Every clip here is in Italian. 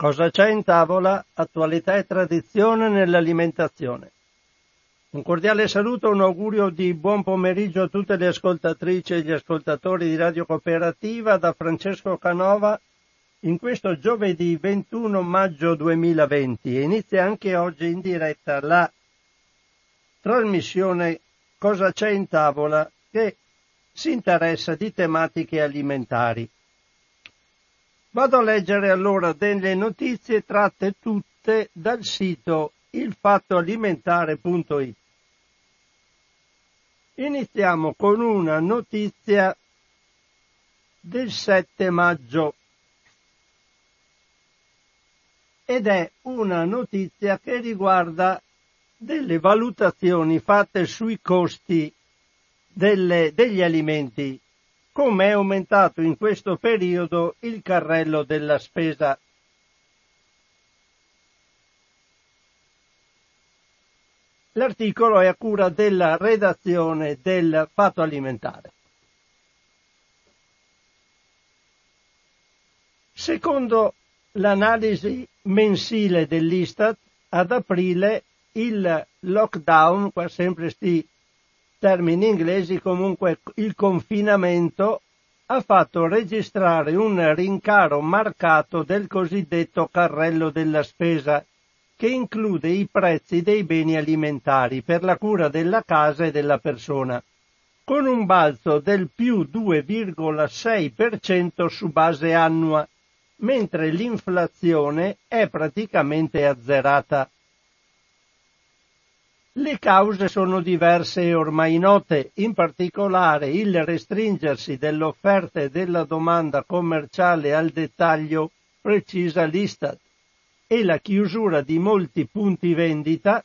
Cosa c'è in tavola? Attualità e tradizione nell'alimentazione. Un cordiale saluto, un augurio di buon pomeriggio a tutte le ascoltatrici e gli ascoltatori di Radio Cooperativa da Francesco Canova in questo giovedì 21 maggio 2020 e inizia anche oggi in diretta la trasmissione Cosa c'è in tavola che si interessa di tematiche alimentari. Vado a leggere allora delle notizie tratte tutte dal sito ilfattoalimentare.it. Iniziamo con una notizia del 7 maggio ed è una notizia che riguarda delle valutazioni fatte sui costi delle, degli alimenti come è aumentato in questo periodo il carrello della spesa. L'articolo è a cura della redazione del Fatto Alimentare. Secondo l'analisi mensile dell'Istat, ad aprile il lockdown, qua sempre sti termini inglesi, comunque il confinamento ha fatto registrare un rincaro marcato del cosiddetto carrello della spesa, che include i prezzi dei beni alimentari per la cura della casa e della persona, con un balzo del più 2,6% su base annua, mentre l'inflazione è praticamente azzerata. Le cause sono diverse e ormai note, in particolare il restringersi dell'offerta e della domanda commerciale al dettaglio, precisa l'Istat, e la chiusura di molti punti vendita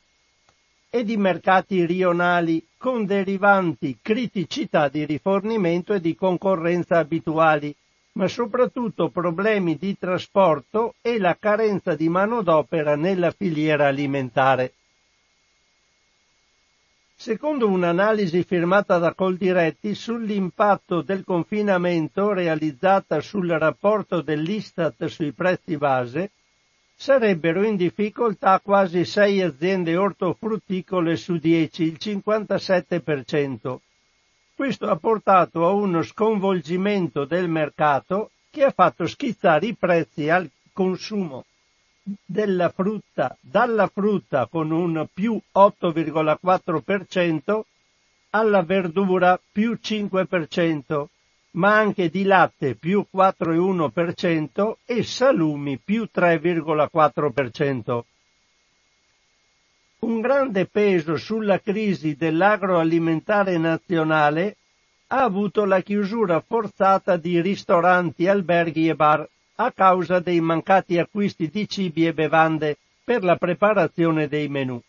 e di mercati rionali con derivanti criticità di rifornimento e di concorrenza abituali, ma soprattutto problemi di trasporto e la carenza di manodopera nella filiera alimentare. Secondo un'analisi firmata da Coldiretti sull'impatto del confinamento realizzata sul rapporto dell'Istat sui prezzi base, sarebbero in difficoltà quasi 6 aziende ortofrutticole su 10, il 57%. Questo ha portato a uno sconvolgimento del mercato che ha fatto schizzare i prezzi al consumo della frutta, dalla frutta con un più 8,4% alla verdura più 5%, ma anche di latte più 4,1% e salumi più 3,4%. Un grande peso sulla crisi dell'agroalimentare nazionale ha avuto la chiusura forzata di ristoranti, alberghi e bar a causa dei mancati acquisti di cibi e bevande per la preparazione dei menù.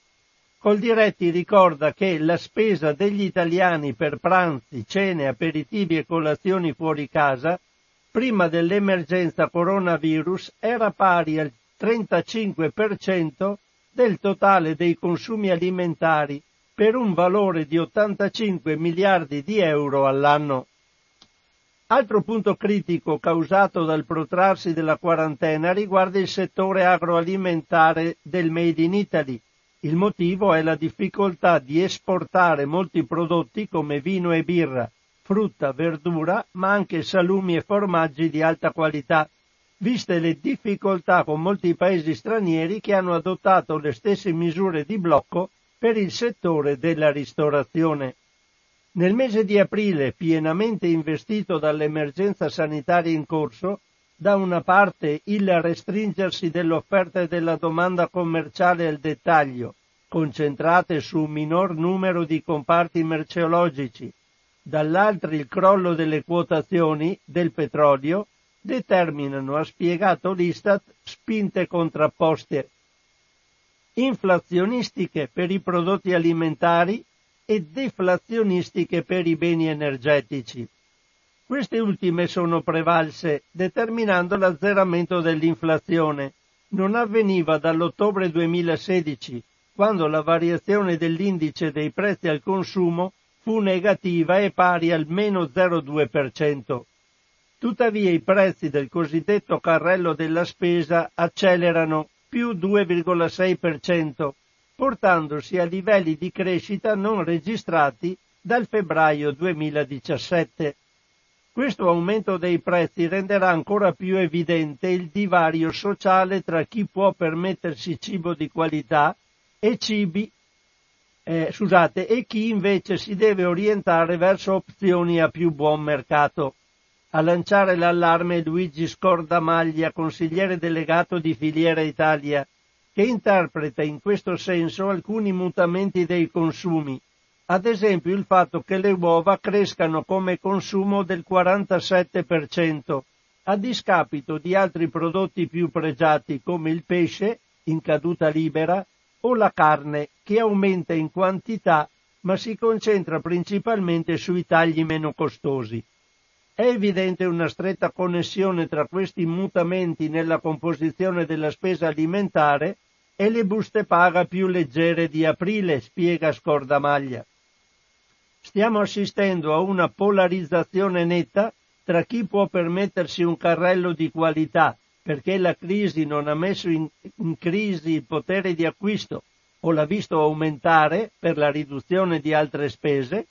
Coldiretti ricorda che la spesa degli italiani per pranzi, cene, aperitivi e colazioni fuori casa prima dell'emergenza coronavirus era pari al 35% del totale dei consumi alimentari per un valore di 85 miliardi di euro all'anno. Altro punto critico causato dal protrarsi della quarantena riguarda il settore agroalimentare del Made in Italy. Il motivo è la difficoltà di esportare molti prodotti come vino e birra, frutta, verdura, ma anche salumi e formaggi di alta qualità, viste le difficoltà con molti paesi stranieri che hanno adottato le stesse misure di blocco per il settore della ristorazione. Nel mese di aprile, pienamente investito dall'emergenza sanitaria in corso, da una parte il restringersi dell'offerta e della domanda commerciale al dettaglio, concentrate su un minor numero di comparti merceologici, dall'altra il crollo delle quotazioni del petrolio, determinano, ha spiegato l'Istat, spinte contrapposte inflazionistiche per i prodotti alimentari e deflazionistiche per i beni energetici. Queste ultime sono prevalse, determinando l'azzeramento dell'inflazione. Non avveniva dall'ottobre 2016, quando la variazione dell'indice dei prezzi al consumo fu negativa e pari al meno 0,2%. Tuttavia i prezzi del cosiddetto carrello della spesa accelerano più 2,6%, portandosi a livelli di crescita non registrati dal febbraio 2017. Questo aumento dei prezzi renderà ancora più evidente il divario sociale tra chi può permettersi cibo di qualità e cibi eh, scusate, e chi invece si deve orientare verso opzioni a più buon mercato. A lanciare l'allarme Luigi Scordamaglia, consigliere delegato di Filiera Italia, che interpreta in questo senso alcuni mutamenti dei consumi, ad esempio il fatto che le uova crescano come consumo del 47%, a discapito di altri prodotti più pregiati come il pesce, in caduta libera, o la carne, che aumenta in quantità ma si concentra principalmente sui tagli meno costosi. È evidente una stretta connessione tra questi mutamenti nella composizione della spesa alimentare e le buste paga più leggere di aprile, spiega Scordamaglia. Stiamo assistendo a una polarizzazione netta tra chi può permettersi un carrello di qualità perché la crisi non ha messo in, in crisi il potere di acquisto o l'ha visto aumentare per la riduzione di altre spese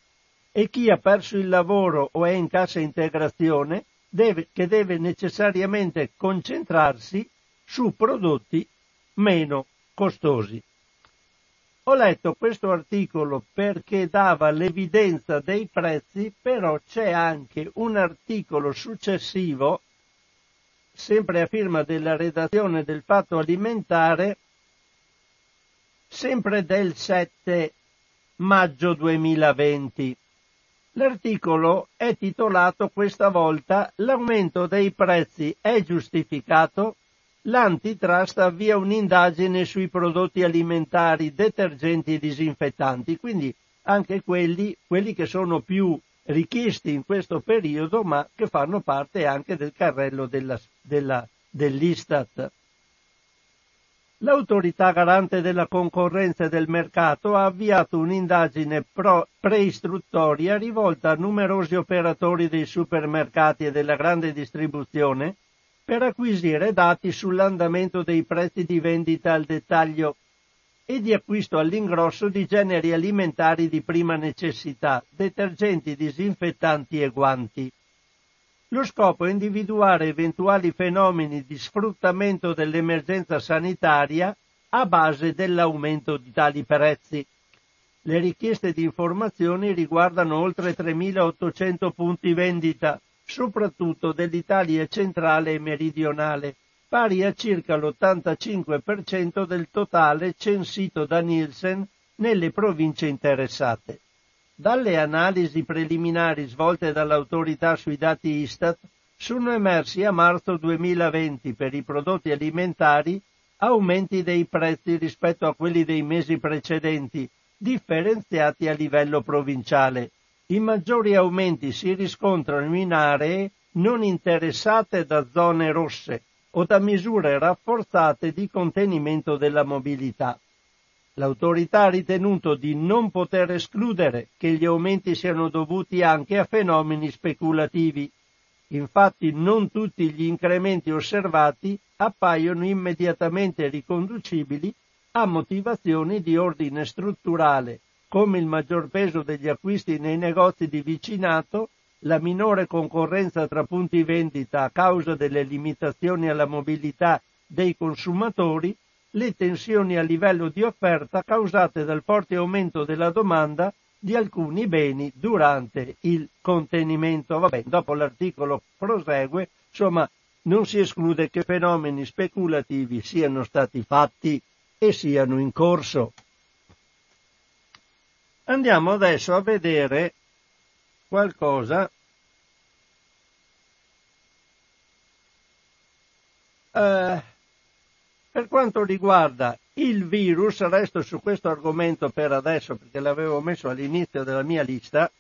e chi ha perso il lavoro o è in cassa integrazione deve, che deve necessariamente concentrarsi su prodotti meno costosi. Ho letto questo articolo perché dava l'evidenza dei prezzi, però c'è anche un articolo successivo, sempre a firma della redazione del Fatto Alimentare, sempre del 7 maggio 2020. L'articolo è titolato questa volta L'aumento dei prezzi è giustificato? L'antitrust avvia un'indagine sui prodotti alimentari, detergenti e disinfettanti, quindi anche quelli, quelli che sono più richiesti in questo periodo, ma che fanno parte anche del carrello della, della, dell'Istat. L'autorità garante della concorrenza e del mercato ha avviato un'indagine pro- preistruttoria rivolta a numerosi operatori dei supermercati e della grande distribuzione per acquisire dati sull'andamento dei prezzi di vendita al dettaglio e di acquisto all'ingrosso di generi alimentari di prima necessità, detergenti, disinfettanti e guanti. Lo scopo è individuare eventuali fenomeni di sfruttamento dell'emergenza sanitaria a base dell'aumento di tali prezzi. Le richieste di informazioni riguardano oltre 3.800 punti vendita, soprattutto dell'Italia centrale e meridionale, pari a circa l'85% del totale censito da Nielsen nelle province interessate. Dalle analisi preliminari svolte dall'autorità sui dati Istat sono emersi a marzo 2020 per i prodotti alimentari aumenti dei prezzi rispetto a quelli dei mesi precedenti, differenziati a livello provinciale. I maggiori aumenti si riscontrano in aree non interessate da zone rosse o da misure rafforzate di contenimento della mobilità. L'autorità ha ritenuto di non poter escludere che gli aumenti siano dovuti anche a fenomeni speculativi. Infatti non tutti gli incrementi osservati appaiono immediatamente riconducibili a motivazioni di ordine strutturale, come il maggior peso degli acquisti nei negozi di vicinato, la minore concorrenza tra punti vendita a causa delle limitazioni alla mobilità dei consumatori le tensioni a livello di offerta causate dal forte aumento della domanda di alcuni beni durante il contenimento. Vabbè, dopo l'articolo prosegue, insomma, non si esclude che fenomeni speculativi siano stati fatti e siano in corso. Andiamo adesso a vedere qualcosa eh, per quanto riguarda il virus, resto su questo argomento per adesso perché l'avevo messo all'inizio della mia lista,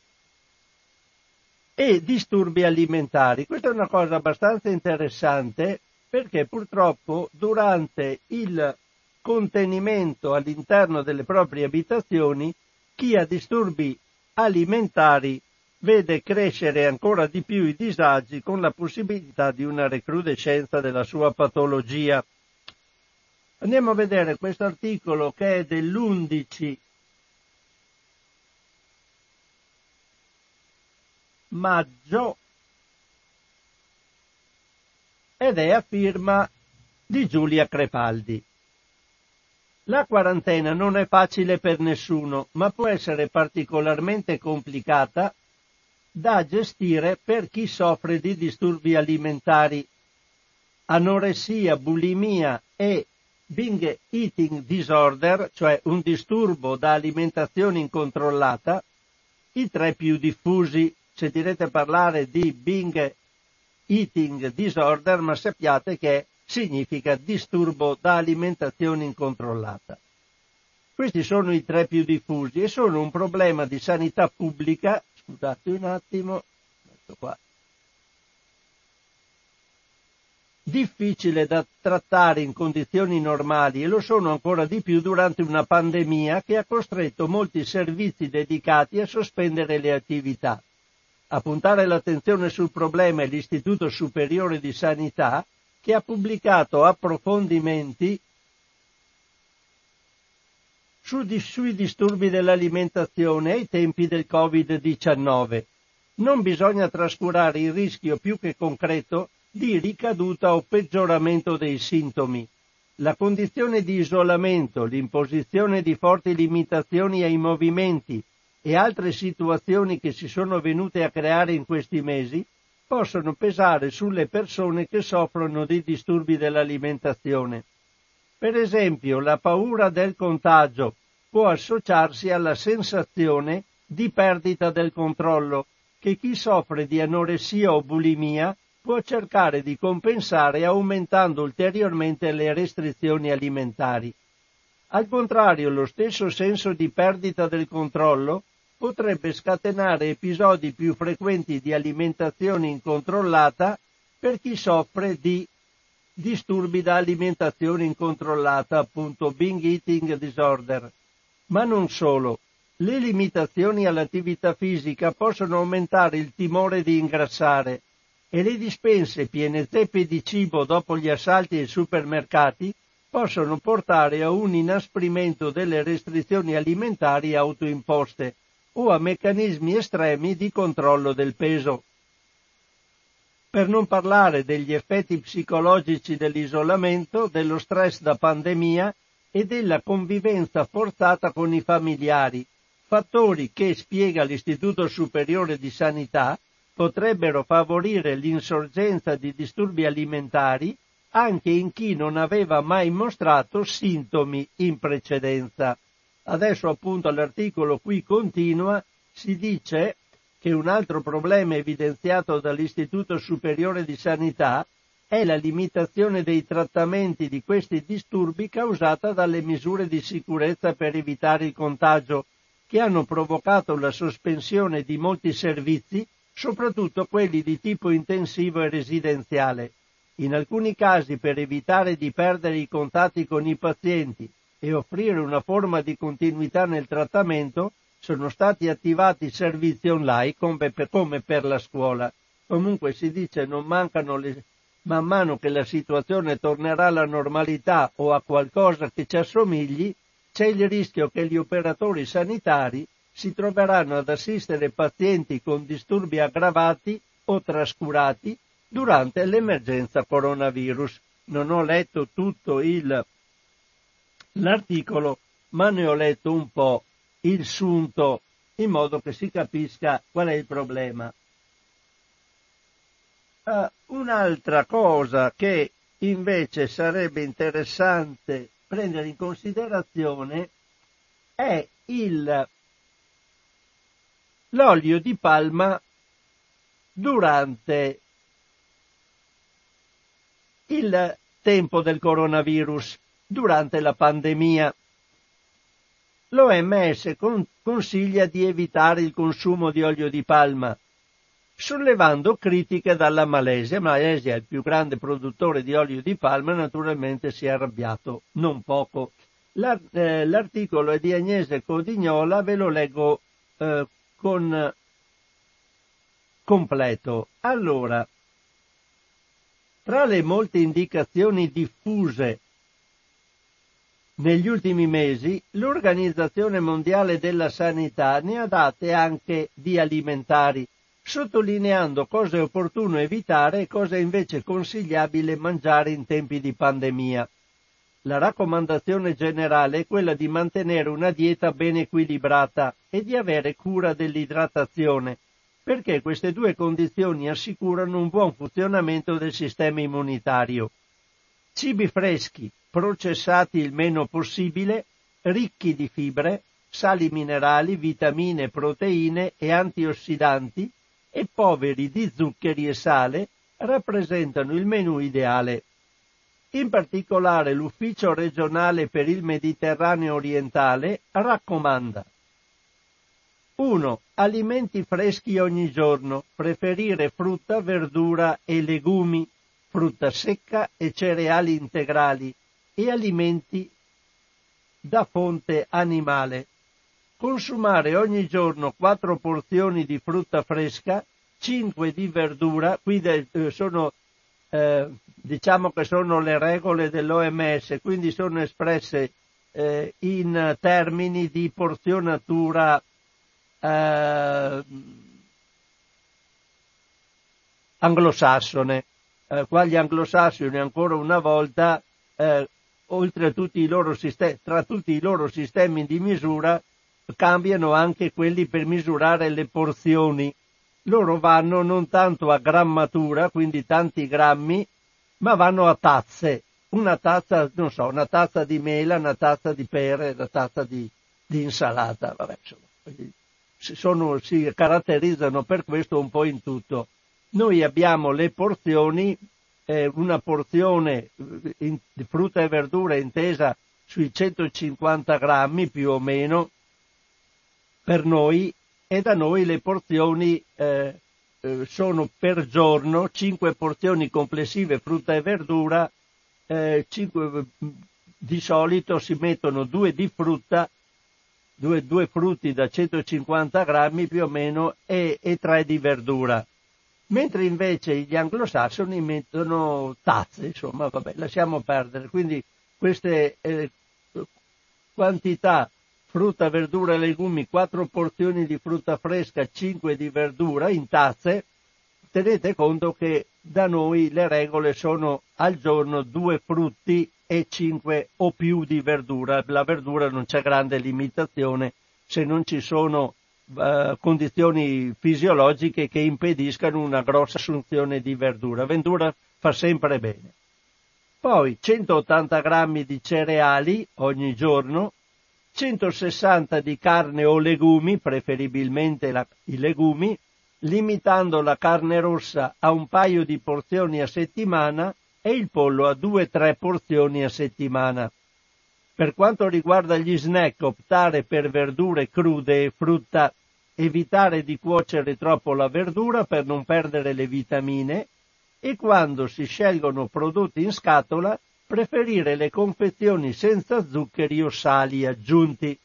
e disturbi alimentari. Questa è una cosa abbastanza interessante perché purtroppo durante il contenimento all'interno delle proprie abitazioni chi ha disturbi alimentari vede crescere ancora di più i disagi con la possibilità di una recrudescenza della sua patologia. Andiamo a vedere questo articolo che è dell'11 maggio ed è a firma di Giulia Crepaldi. La quarantena non è facile per nessuno, ma può essere particolarmente complicata da gestire per chi soffre di disturbi alimentari, anoressia, bulimia e binge eating disorder, cioè un disturbo da alimentazione incontrollata, i tre più diffusi. Sentirete parlare di binge eating disorder, ma sappiate che significa disturbo da alimentazione incontrollata. Questi sono i tre più diffusi e sono un problema di sanità pubblica scusate un attimo, qua. Difficile da trattare in condizioni normali e lo sono ancora di più durante una pandemia che ha costretto molti servizi dedicati a sospendere le attività. A puntare l'attenzione sul problema è l'Istituto Superiore di Sanità che ha pubblicato approfondimenti su, sui disturbi dell'alimentazione ai tempi del Covid-19. Non bisogna trascurare il rischio più che concreto di ricaduta o peggioramento dei sintomi. La condizione di isolamento, l'imposizione di forti limitazioni ai movimenti e altre situazioni che si sono venute a creare in questi mesi possono pesare sulle persone che soffrono di disturbi dell'alimentazione. Per esempio, la paura del contagio può associarsi alla sensazione di perdita del controllo che chi soffre di anoressia o bulimia può cercare di compensare aumentando ulteriormente le restrizioni alimentari. Al contrario, lo stesso senso di perdita del controllo potrebbe scatenare episodi più frequenti di alimentazione incontrollata per chi soffre di disturbi da alimentazione incontrollata, appunto Bing Eating Disorder. Ma non solo. Le limitazioni all'attività fisica possono aumentare il timore di ingrassare e le dispense piene zeppe di cibo dopo gli assalti ai supermercati possono portare a un inasprimento delle restrizioni alimentari autoimposte o a meccanismi estremi di controllo del peso per non parlare degli effetti psicologici dell'isolamento, dello stress da pandemia e della convivenza forzata con i familiari, fattori che, spiega l'Istituto Superiore di Sanità, potrebbero favorire l'insorgenza di disturbi alimentari anche in chi non aveva mai mostrato sintomi in precedenza. Adesso appunto l'articolo qui continua, si dice che un altro problema evidenziato dall'Istituto Superiore di Sanità è la limitazione dei trattamenti di questi disturbi causata dalle misure di sicurezza per evitare il contagio, che hanno provocato la sospensione di molti servizi, soprattutto quelli di tipo intensivo e residenziale. In alcuni casi per evitare di perdere i contatti con i pazienti e offrire una forma di continuità nel trattamento, sono stati attivati servizi online come per, come per la scuola. Comunque si dice non mancano le, man mano che la situazione tornerà alla normalità o a qualcosa che ci assomigli, c'è il rischio che gli operatori sanitari si troveranno ad assistere pazienti con disturbi aggravati o trascurati durante l'emergenza coronavirus. Non ho letto tutto il, l'articolo, ma ne ho letto un po' il sunto in modo che si capisca qual è il problema. Uh, un'altra cosa che invece sarebbe interessante prendere in considerazione è il, l'olio di palma durante il tempo del coronavirus, durante la pandemia l'OMS consiglia di evitare il consumo di olio di palma, sollevando critiche dalla Malesia. Malesia è il più grande produttore di olio di palma naturalmente si è arrabbiato non poco. Eh, l'articolo è di Agnese Codignola, ve lo leggo eh, con completo. Allora, tra le molte indicazioni diffuse negli ultimi mesi, l'Organizzazione Mondiale della Sanità ne ha date anche di alimentari, sottolineando cosa è opportuno evitare e cosa è invece consigliabile mangiare in tempi di pandemia. La raccomandazione generale è quella di mantenere una dieta ben equilibrata e di avere cura dell'idratazione, perché queste due condizioni assicurano un buon funzionamento del sistema immunitario. Cibi freschi, processati il meno possibile, ricchi di fibre, sali minerali, vitamine, proteine e antiossidanti e poveri di zuccheri e sale rappresentano il menù ideale. In particolare l'Ufficio regionale per il Mediterraneo orientale raccomanda 1. Alimenti freschi ogni giorno, preferire frutta, verdura e legumi, frutta secca e cereali integrali e alimenti da fonte animale. Consumare ogni giorno 4 porzioni di frutta fresca, 5 di verdura, qui de, eh, sono eh, diciamo che sono le regole dell'OMS, quindi sono espresse eh, in termini di porzionatura eh, anglosassone. Eh, qua gli anglosassoni ancora una volta, eh, oltre a tutti i loro sistemi, tra tutti i loro sistemi di misura, cambiano anche quelli per misurare le porzioni. Loro vanno non tanto a grammatura, quindi tanti grammi, ma vanno a tazze. Una tazza, non so, una tazza di mela, una tazza di pere, una tazza di, di insalata. Vabbè, insomma, sono, si caratterizzano per questo un po' in tutto. Noi abbiamo le porzioni, eh, una porzione eh, in, di frutta e verdura intesa sui 150 grammi più o meno per noi e da noi le porzioni eh, eh, sono per giorno 5 porzioni complessive frutta e verdura, eh, 5, di solito si mettono due di frutta, due, due, frutti da 150 grammi più o meno e, e tre di verdura. Mentre invece gli anglosassoni mettono tazze, insomma, vabbè, lasciamo perdere. Quindi queste eh, quantità frutta, verdura legumi, 4 porzioni di frutta fresca, 5 di verdura in tazze, tenete conto che da noi le regole sono al giorno 2 frutti e 5 o più di verdura. La verdura non c'è grande limitazione se non ci sono uh, condizioni fisiologiche che impediscano una grossa assunzione di verdura. Verdura fa sempre bene. Poi 180 grammi di cereali ogni giorno, 160 di carne o legumi, preferibilmente la, i legumi, limitando la carne rossa a un paio di porzioni a settimana e il pollo a 2-3 porzioni a settimana. Per quanto riguarda gli snack, optare per verdure crude e frutta, evitare di cuocere troppo la verdura per non perdere le vitamine e quando si scelgono prodotti in scatola, preferire le confezioni senza zuccheri o sali aggiunti.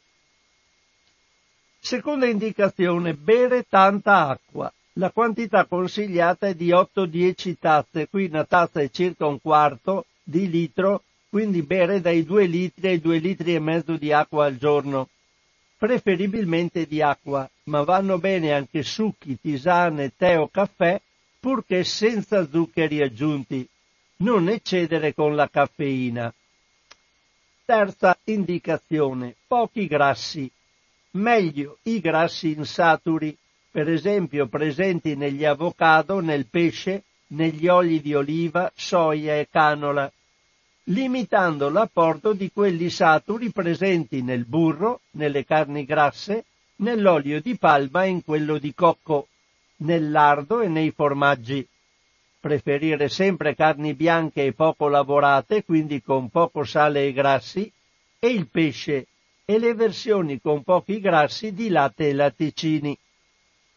Seconda indicazione, bere tanta acqua. La quantità consigliata è di 8-10 tazze, qui una tazza è circa un quarto di litro, quindi bere dai 2 litri ai 2 litri e mezzo di acqua al giorno. Preferibilmente di acqua, ma vanno bene anche succhi, tisane, tè o caffè, purché senza zuccheri aggiunti non eccedere con la caffeina. Terza indicazione, pochi grassi. Meglio i grassi insaturi, per esempio presenti negli avocado, nel pesce, negli oli di oliva, soia e canola, limitando l'apporto di quelli saturi presenti nel burro, nelle carni grasse, nell'olio di palma e in quello di cocco, nel lardo e nei formaggi preferire sempre carni bianche e poco lavorate, quindi con poco sale e grassi, e il pesce e le versioni con pochi grassi di latte e latticini.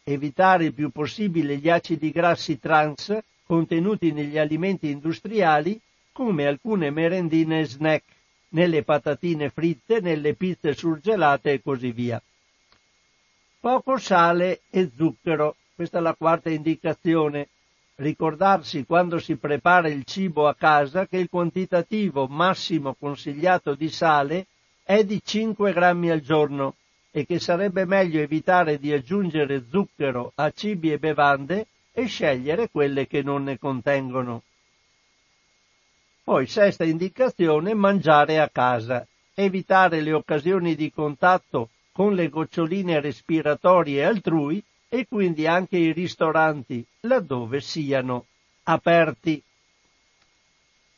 Evitare il più possibile gli acidi grassi trans contenuti negli alimenti industriali come alcune merendine snack, nelle patatine fritte, nelle pizze surgelate e così via. Poco sale e zucchero Questa è la quarta indicazione. Ricordarsi quando si prepara il cibo a casa che il quantitativo massimo consigliato di sale è di 5 grammi al giorno e che sarebbe meglio evitare di aggiungere zucchero a cibi e bevande e scegliere quelle che non ne contengono. Poi sesta indicazione, mangiare a casa, evitare le occasioni di contatto con le goccioline respiratorie altrui e quindi anche i ristoranti laddove siano aperti.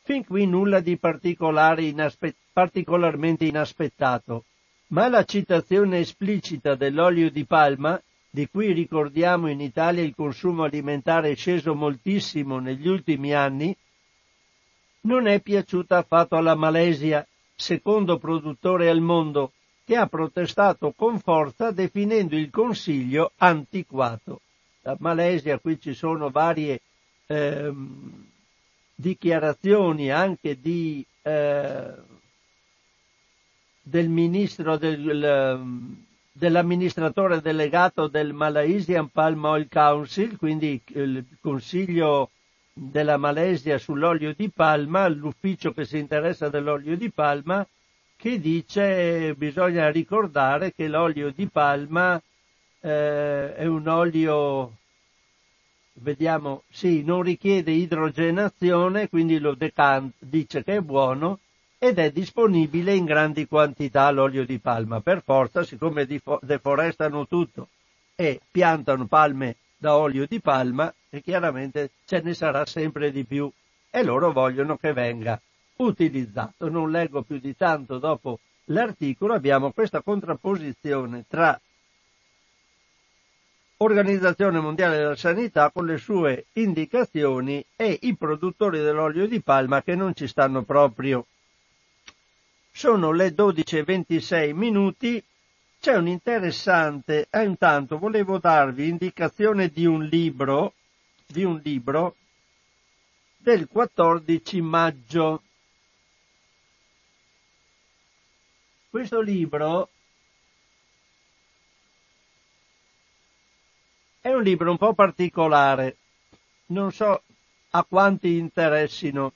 Fin qui nulla di inaspe- particolarmente inaspettato, ma la citazione esplicita dell'olio di palma, di cui ricordiamo in Italia il consumo alimentare è sceso moltissimo negli ultimi anni, non è piaciuta affatto alla Malesia, secondo produttore al mondo, che ha protestato con forza definendo il Consiglio antiquato. La Malesia, qui ci sono varie ehm, dichiarazioni anche di, eh, del ministro del, dell'amministratore delegato del Malaysian Palm Oil Council, quindi il Consiglio della Malesia sull'olio di palma, l'ufficio che si interessa dell'olio di palma, che dice bisogna ricordare che l'olio di palma eh, è un olio, vediamo, sì, non richiede idrogenazione, quindi lo decant, dice che è buono ed è disponibile in grandi quantità l'olio di palma. Per forza, siccome deforestano tutto e piantano palme da olio di palma, e chiaramente ce ne sarà sempre di più e loro vogliono che venga utilizzato. Non leggo più di tanto dopo l'articolo, abbiamo questa contrapposizione tra Organizzazione Mondiale della Sanità con le sue indicazioni e i produttori dell'olio di palma che non ci stanno proprio. Sono le 12.26 minuti, c'è un interessante, eh, intanto volevo darvi indicazione di un libro, di un libro del 14 maggio Questo libro è un libro un po' particolare, non so a quanti interessino,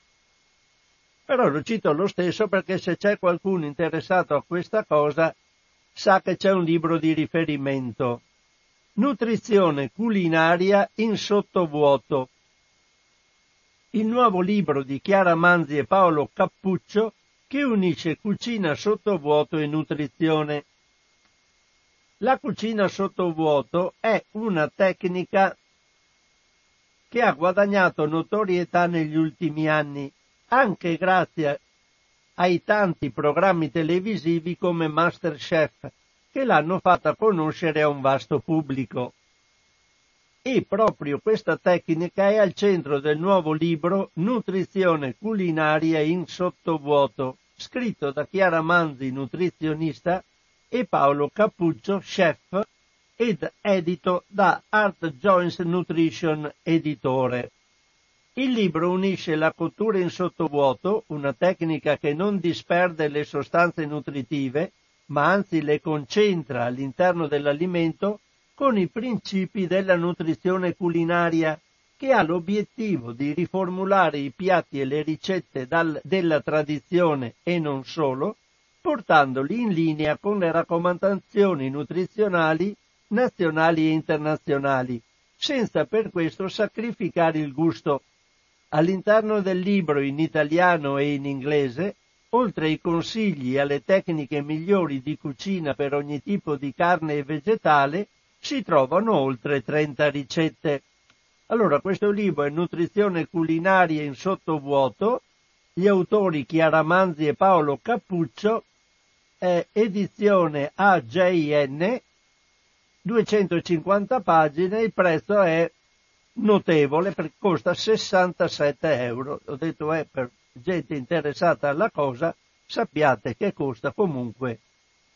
però lo cito lo stesso perché se c'è qualcuno interessato a questa cosa sa che c'è un libro di riferimento. Nutrizione culinaria in sottovuoto. Il nuovo libro di Chiara Manzi e Paolo Cappuccio che unisce cucina sottovuoto e nutrizione. La cucina sottovuoto è una tecnica che ha guadagnato notorietà negli ultimi anni, anche grazie ai tanti programmi televisivi come Masterchef, che l'hanno fatta conoscere a un vasto pubblico. E proprio questa tecnica è al centro del nuovo libro Nutrizione culinaria in sottovuoto, scritto da Chiara Manzi, nutrizionista, e Paolo Cappuccio, chef, ed edito da Art Joins Nutrition, editore. Il libro unisce la cottura in sottovuoto, una tecnica che non disperde le sostanze nutritive, ma anzi le concentra all'interno dell'alimento, con i principi della nutrizione culinaria che ha l'obiettivo di riformulare i piatti e le ricette dal, della tradizione e non solo, portandoli in linea con le raccomandazioni nutrizionali nazionali e internazionali, senza per questo sacrificare il gusto. All'interno del libro in italiano e in inglese, oltre ai consigli e alle tecniche migliori di cucina per ogni tipo di carne e vegetale, si trovano oltre 30 ricette. Allora, questo libro è Nutrizione culinaria in sottovuoto, gli autori Chiara Manzi e Paolo Cappuccio, è edizione AJN, 250 pagine, il prezzo è notevole perché costa 67 euro. Ho detto è per gente interessata alla cosa, sappiate che costa comunque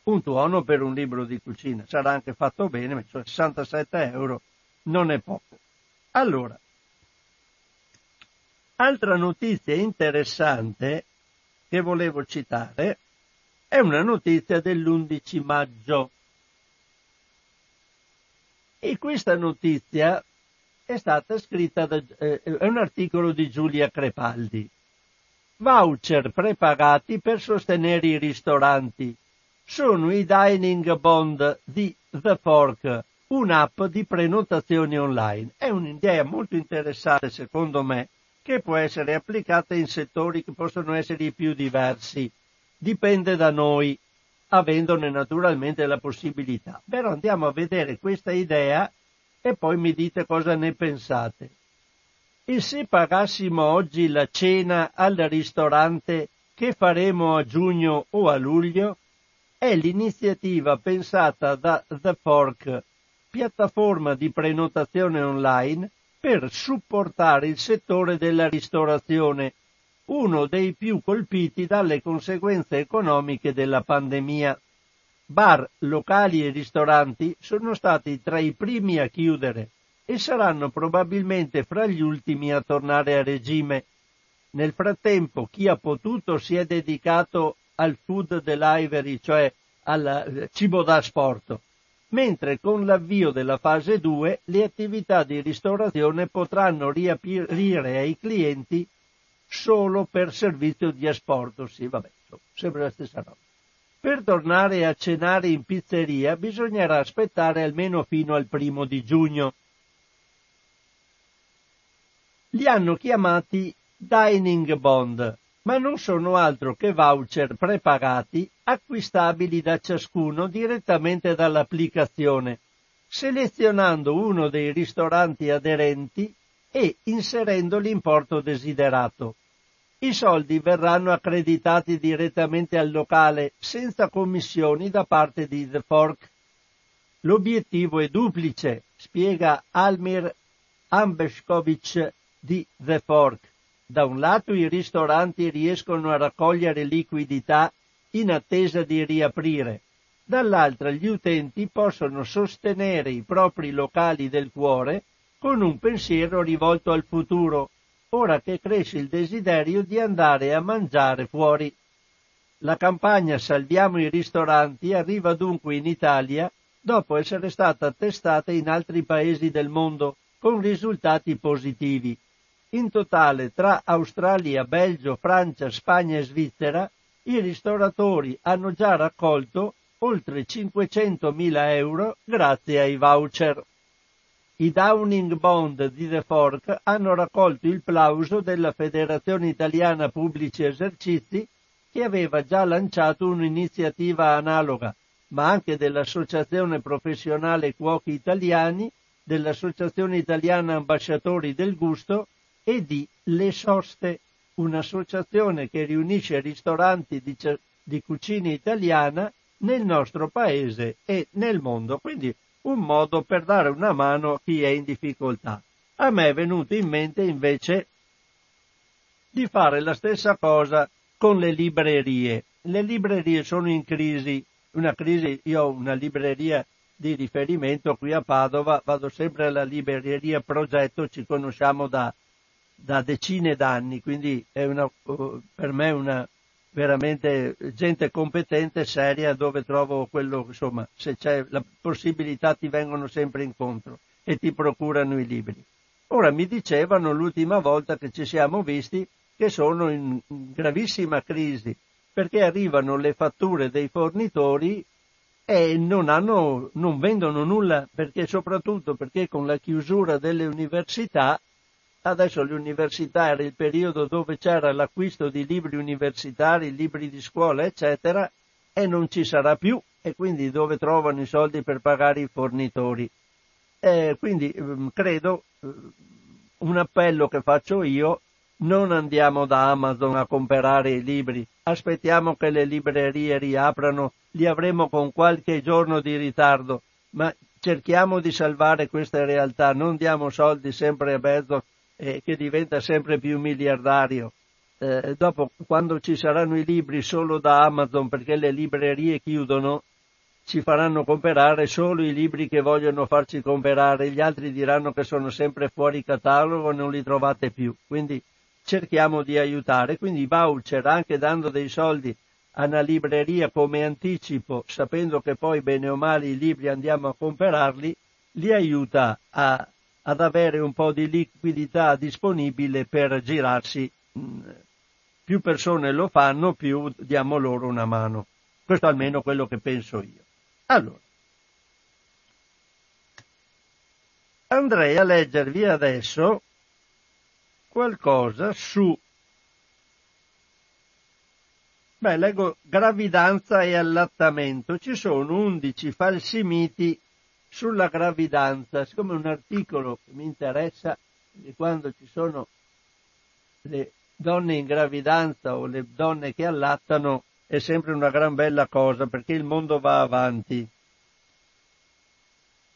un tuono per un libro di cucina. Sarà anche fatto bene, ma 67 euro non è poco. Allora, altra notizia interessante che volevo citare è una notizia dell'11 maggio. E questa notizia è stata scritta da, eh, è un articolo di Giulia Crepaldi. Voucher prepagati per sostenere i ristoranti. Sono i dining bond di The Fork, un'app di prenotazione online. È un'idea molto interessante, secondo me, che può essere applicata in settori che possono essere i più diversi. Dipende da noi, avendone naturalmente la possibilità. Però andiamo a vedere questa idea e poi mi dite cosa ne pensate. E se pagassimo oggi la cena al ristorante che faremo a giugno o a luglio? È l'iniziativa pensata da The Fork, piattaforma di prenotazione online per supportare il settore della ristorazione, uno dei più colpiti dalle conseguenze economiche della pandemia. Bar, locali e ristoranti sono stati tra i primi a chiudere e saranno probabilmente fra gli ultimi a tornare a regime. Nel frattempo chi ha potuto si è dedicato al food delivery, cioè al cibo da sport, mentre con l'avvio della fase 2 le attività di ristorazione potranno riaprire ai clienti solo per servizio di asporto. Sì, vabbè, sempre la stessa roba. Per tornare a cenare in pizzeria bisognerà aspettare almeno fino al primo di giugno. Li hanno chiamati Dining Bond, ma non sono altro che voucher prepagati acquistabili da ciascuno direttamente dall'applicazione, selezionando uno dei ristoranti aderenti e inserendo l'importo desiderato. I soldi verranno accreditati direttamente al locale senza commissioni da parte di The Fork. L'obiettivo è duplice, spiega Almir Ambeshkovic di The Fork. Da un lato i ristoranti riescono a raccogliere liquidità in attesa di riaprire, dall'altra gli utenti possono sostenere i propri locali del cuore con un pensiero rivolto al futuro, ora che cresce il desiderio di andare a mangiare fuori. La campagna Salviamo i ristoranti arriva dunque in Italia dopo essere stata testata in altri paesi del mondo con risultati positivi. In totale tra Australia, Belgio, Francia, Spagna e Svizzera i ristoratori hanno già raccolto oltre 500.000 euro grazie ai voucher. I Downing Bond di The Fork hanno raccolto il plauso della Federazione Italiana Pubblici Esercizi che aveva già lanciato un'iniziativa analoga, ma anche dell'Associazione Professionale Cuochi Italiani, dell'Associazione Italiana Ambasciatori del Gusto e di Le Soste, un'associazione che riunisce ristoranti di, di cucina italiana nel nostro paese e nel mondo. Quindi un modo per dare una mano a chi è in difficoltà. A me è venuto in mente invece di fare la stessa cosa con le librerie. Le librerie sono in crisi, una crisi, io ho una libreria di riferimento qui a Padova, vado sempre alla libreria Progetto, ci conosciamo da, da decine d'anni, quindi è una, per me una, veramente gente competente, seria, dove trovo quello, insomma, se c'è la possibilità ti vengono sempre incontro e ti procurano i libri. Ora mi dicevano l'ultima volta che ci siamo visti che sono in gravissima crisi perché arrivano le fatture dei fornitori e non, hanno, non vendono nulla perché soprattutto perché con la chiusura delle università Adesso l'università era il periodo dove c'era l'acquisto di libri universitari, libri di scuola, eccetera, e non ci sarà più, e quindi dove trovano i soldi per pagare i fornitori. E quindi mm, credo, mm, un appello che faccio io, non andiamo da Amazon a comprare i libri, aspettiamo che le librerie riaprano, li avremo con qualche giorno di ritardo, ma cerchiamo di salvare queste realtà, non diamo soldi sempre a Bezos eh, che diventa sempre più miliardario. Eh, dopo, quando ci saranno i libri solo da Amazon perché le librerie chiudono, ci faranno comprare solo i libri che vogliono farci comprare, gli altri diranno che sono sempre fuori catalogo e non li trovate più. Quindi cerchiamo di aiutare, quindi voucher anche dando dei soldi a una libreria come anticipo, sapendo che poi bene o male i libri andiamo a comprarli, li aiuta a, ad avere un po' di liquidità disponibile per girarsi. Mm, più persone lo fanno, più diamo loro una mano. Questo è almeno quello che penso io. Allora, andrei a leggervi adesso qualcosa su Beh, leggo gravidanza e allattamento. Ci sono 11 falsi miti sulla gravidanza. Siccome è un articolo che mi interessa, quando ci sono le donne in gravidanza o le donne che allattano, è sempre una gran bella cosa perché il mondo va avanti.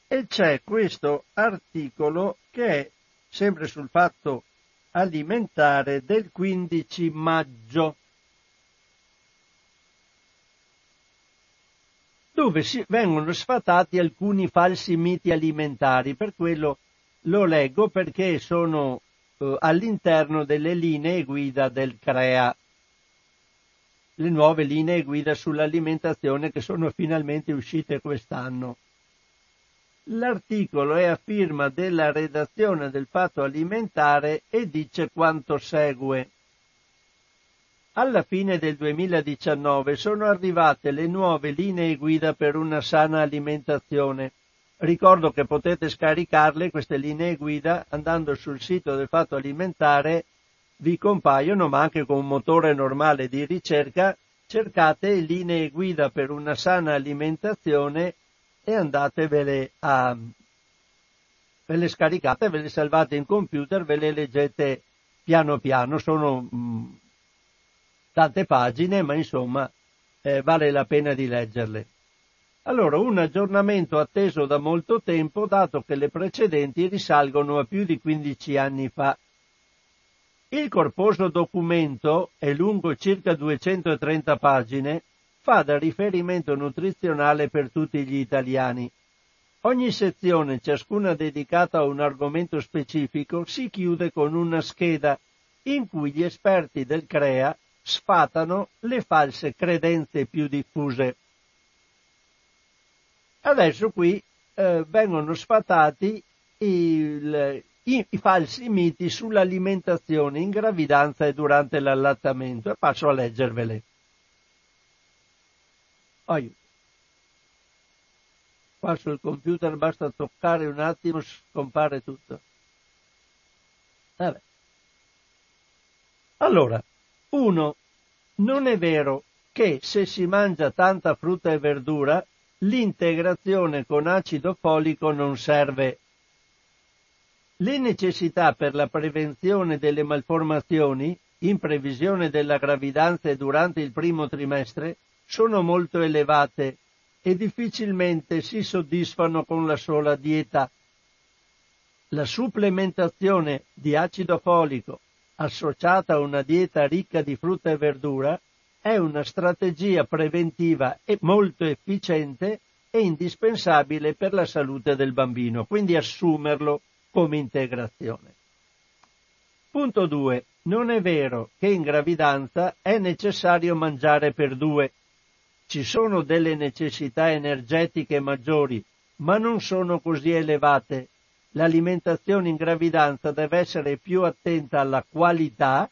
E c'è questo articolo che è sempre sul fatto alimentare del 15 maggio dove si, vengono sfatati alcuni falsi miti alimentari. Per quello lo leggo perché sono eh, all'interno delle linee guida del CREA, le nuove linee guida sull'alimentazione che sono finalmente uscite quest'anno. L'articolo è a firma della redazione del Fatto Alimentare e dice quanto segue. Alla fine del 2019 sono arrivate le nuove linee guida per una sana alimentazione. Ricordo che potete scaricarle queste linee guida andando sul sito del Fatto Alimentare, vi compaiono, ma anche con un motore normale di ricerca, cercate linee guida per una sana alimentazione e andatevele a ve le scaricate, ve le salvate in computer, ve le leggete piano piano, sono mh, mm, tante pagine, ma insomma eh, vale la pena di leggerle. Allora, un aggiornamento atteso da molto tempo, dato che le precedenti risalgono a più di 15 anni fa. Il corposo documento, è lungo circa 230 pagine, fa da riferimento nutrizionale per tutti gli italiani. Ogni sezione, ciascuna dedicata a un argomento specifico, si chiude con una scheda in cui gli esperti del CREA sfatano le false credenze più diffuse. Adesso qui eh, vengono sfatati il, i, i, falsi miti sull'alimentazione in gravidanza e durante l'allattamento e passo a leggervele. Aiuto. Qua sul computer basta toccare un attimo, scompare tutto. Vabbè. Allora, 1. Non è vero che se si mangia tanta frutta e verdura l'integrazione con acido folico non serve. Le necessità per la prevenzione delle malformazioni, in previsione della gravidanza e durante il primo trimestre, sono molto elevate e difficilmente si soddisfano con la sola dieta. La supplementazione di acido folico associata a una dieta ricca di frutta e verdura, è una strategia preventiva e molto efficiente e indispensabile per la salute del bambino, quindi assumerlo come integrazione. Punto 2. Non è vero che in gravidanza è necessario mangiare per due. Ci sono delle necessità energetiche maggiori, ma non sono così elevate l'alimentazione in gravidanza deve essere più attenta alla qualità,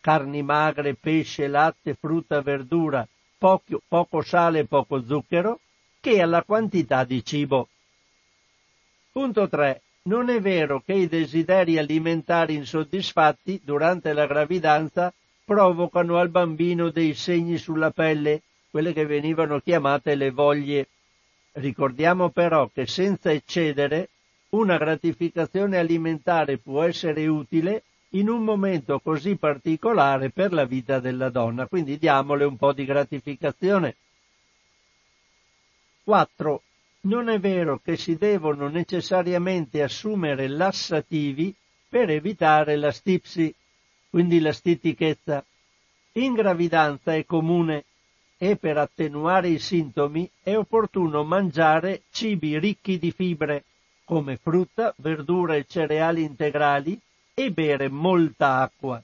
carni magre, pesce, latte, frutta, verdura, poco, poco sale e poco zucchero, che alla quantità di cibo. Punto 3. Non è vero che i desideri alimentari insoddisfatti durante la gravidanza provocano al bambino dei segni sulla pelle, quelle che venivano chiamate le voglie. Ricordiamo però che senza eccedere una gratificazione alimentare può essere utile in un momento così particolare per la vita della donna, quindi diamole un po' di gratificazione. 4. Non è vero che si devono necessariamente assumere lassativi per evitare la stipsi, quindi la stitichezza. In gravidanza è comune e per attenuare i sintomi è opportuno mangiare cibi ricchi di fibre, come frutta, verdura e cereali integrali e bere molta acqua.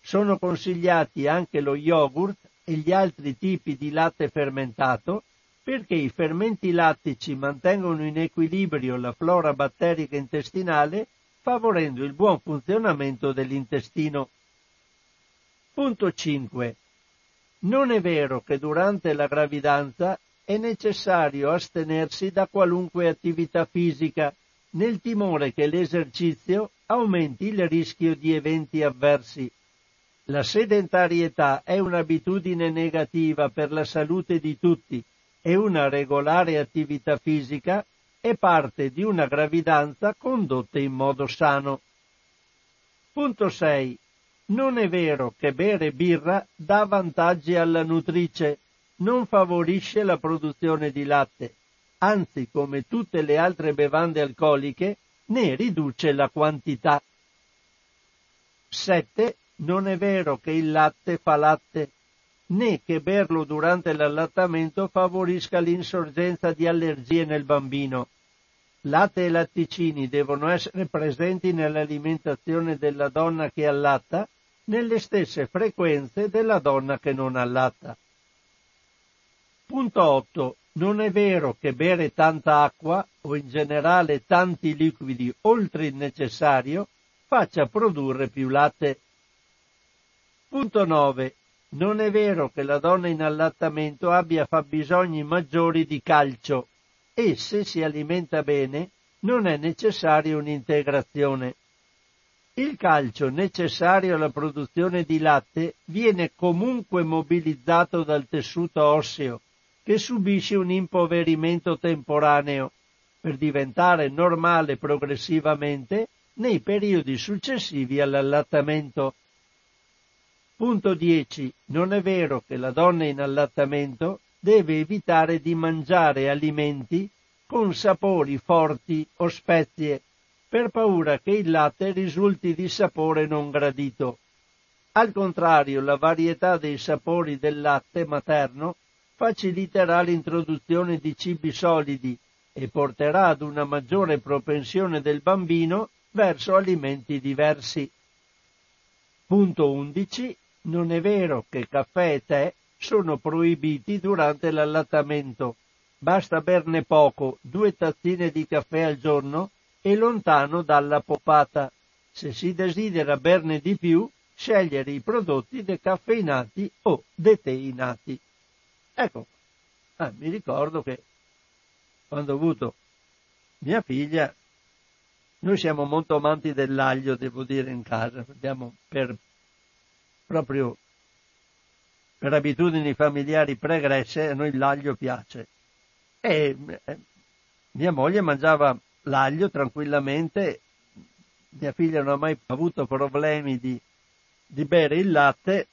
Sono consigliati anche lo yogurt e gli altri tipi di latte fermentato perché i fermenti lattici mantengono in equilibrio la flora batterica intestinale favorendo il buon funzionamento dell'intestino. Punto 5. Non è vero che durante la gravidanza è necessario astenersi da qualunque attività fisica, nel timore che l'esercizio aumenti il rischio di eventi avversi. La sedentarietà è un'abitudine negativa per la salute di tutti e una regolare attività fisica è parte di una gravidanza condotta in modo sano. Punto 6. Non è vero che bere birra dà vantaggi alla nutrice, non favorisce la produzione di latte, anzi come tutte le altre bevande alcoliche ne riduce la quantità. 7. Non è vero che il latte fa latte, né che berlo durante l'allattamento favorisca l'insorgenza di allergie nel bambino. Latte e latticini devono essere presenti nell'alimentazione della donna che allatta nelle stesse frequenze della donna che non allatta. Punto 8. Non è vero che bere tanta acqua o in generale tanti liquidi oltre il necessario faccia produrre più latte. Punto 9. Non è vero che la donna in allattamento abbia fabbisogni maggiori di calcio e se si alimenta bene non è necessaria un'integrazione. Il calcio necessario alla produzione di latte viene comunque mobilizzato dal tessuto osseo, che subisce un impoverimento temporaneo, per diventare normale progressivamente nei periodi successivi all'allattamento. Punto 10. Non è vero che la donna in allattamento deve evitare di mangiare alimenti con sapori forti o spezie, per paura che il latte risulti di sapore non gradito. Al contrario, la varietà dei sapori del latte materno faciliterà l'introduzione di cibi solidi e porterà ad una maggiore propensione del bambino verso alimenti diversi. Punto 11. Non è vero che caffè e tè sono proibiti durante l'allattamento. Basta berne poco, due tazzine di caffè al giorno e lontano dalla popata. Se si desidera berne di più, scegliere i prodotti decaffeinati o deteinati. Ecco, ah, mi ricordo che quando ho avuto mia figlia, noi siamo molto amanti dell'aglio, devo dire, in casa, abbiamo per proprio per abitudini familiari pregresse, a noi l'aglio piace. E eh, mia moglie mangiava l'aglio tranquillamente, mia figlia non ha mai avuto problemi di, di bere il latte,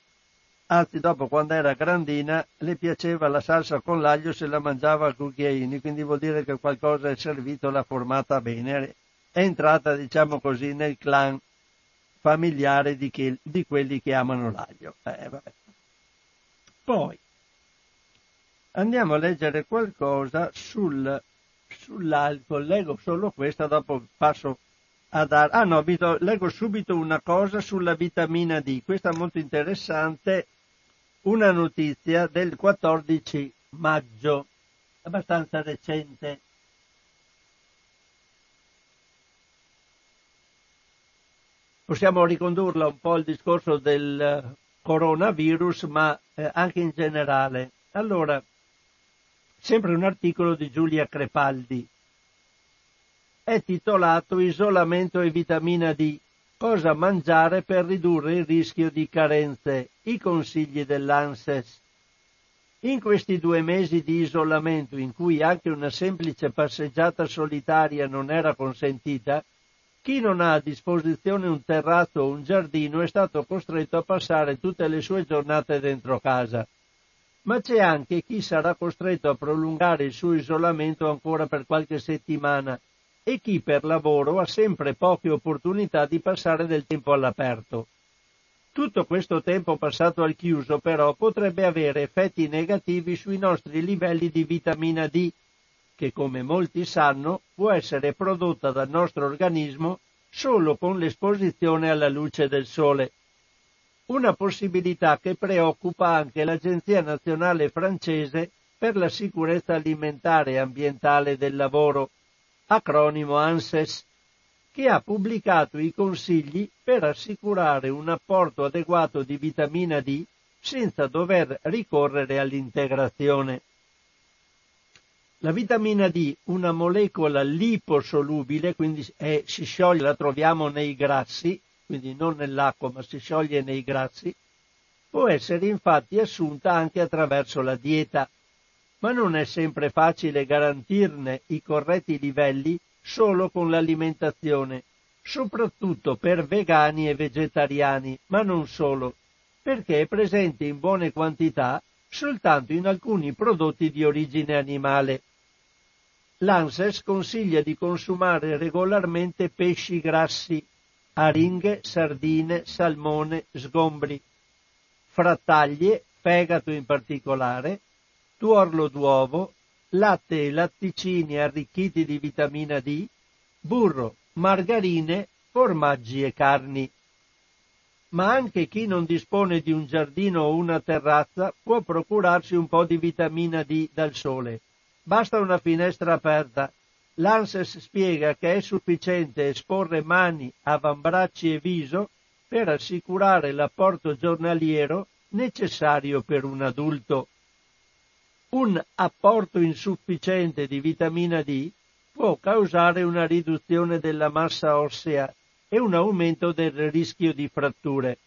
anzi dopo quando era grandina le piaceva la salsa con l'aglio se la mangiava a cucchiaini, quindi vuol dire che qualcosa è servito, l'ha formata bene, è entrata diciamo così nel clan familiare di, chi, di quelli che amano l'aglio. Eh, Poi andiamo a leggere qualcosa sul, sull'alcol, leggo solo questa, dopo passo a dare... Ah no, leggo subito una cosa sulla vitamina D, questa è molto interessante, una notizia del 14 maggio, abbastanza recente. possiamo ricondurla un po' al discorso del coronavirus, ma eh, anche in generale. Allora, sempre un articolo di Giulia Crepaldi. È titolato Isolamento e vitamina D. Cosa mangiare per ridurre il rischio di carenze? I consigli dell'ANSES. In questi due mesi di isolamento in cui anche una semplice passeggiata solitaria non era consentita, chi non ha a disposizione un terrazzo o un giardino è stato costretto a passare tutte le sue giornate dentro casa. Ma c'è anche chi sarà costretto a prolungare il suo isolamento ancora per qualche settimana e chi per lavoro ha sempre poche opportunità di passare del tempo all'aperto. Tutto questo tempo passato al chiuso però potrebbe avere effetti negativi sui nostri livelli di vitamina D che come molti sanno può essere prodotta dal nostro organismo solo con l'esposizione alla luce del sole. Una possibilità che preoccupa anche l'Agenzia Nazionale francese per la sicurezza alimentare e ambientale del lavoro, acronimo ANSES, che ha pubblicato i consigli per assicurare un apporto adeguato di vitamina D senza dover ricorrere all'integrazione. La vitamina D, una molecola liposolubile, quindi è, si scioglie, la troviamo nei grassi, quindi non nell'acqua, ma si scioglie nei grassi, può essere infatti assunta anche attraverso la dieta, ma non è sempre facile garantirne i corretti livelli solo con l'alimentazione, soprattutto per vegani e vegetariani, ma non solo, perché è presente in buone quantità soltanto in alcuni prodotti di origine animale. L'ANSES consiglia di consumare regolarmente pesci grassi, aringhe, sardine, salmone, sgombri, frattaglie, fegato in particolare, tuorlo d'uovo, latte e latticini arricchiti di vitamina D, burro, margarine, formaggi e carni. Ma anche chi non dispone di un giardino o una terrazza può procurarsi un po' di vitamina D dal sole Basta una finestra aperta. L'ANSES spiega che è sufficiente esporre mani, avambracci e viso per assicurare l'apporto giornaliero necessario per un adulto. Un apporto insufficiente di vitamina D può causare una riduzione della massa ossea e un aumento del rischio di fratture.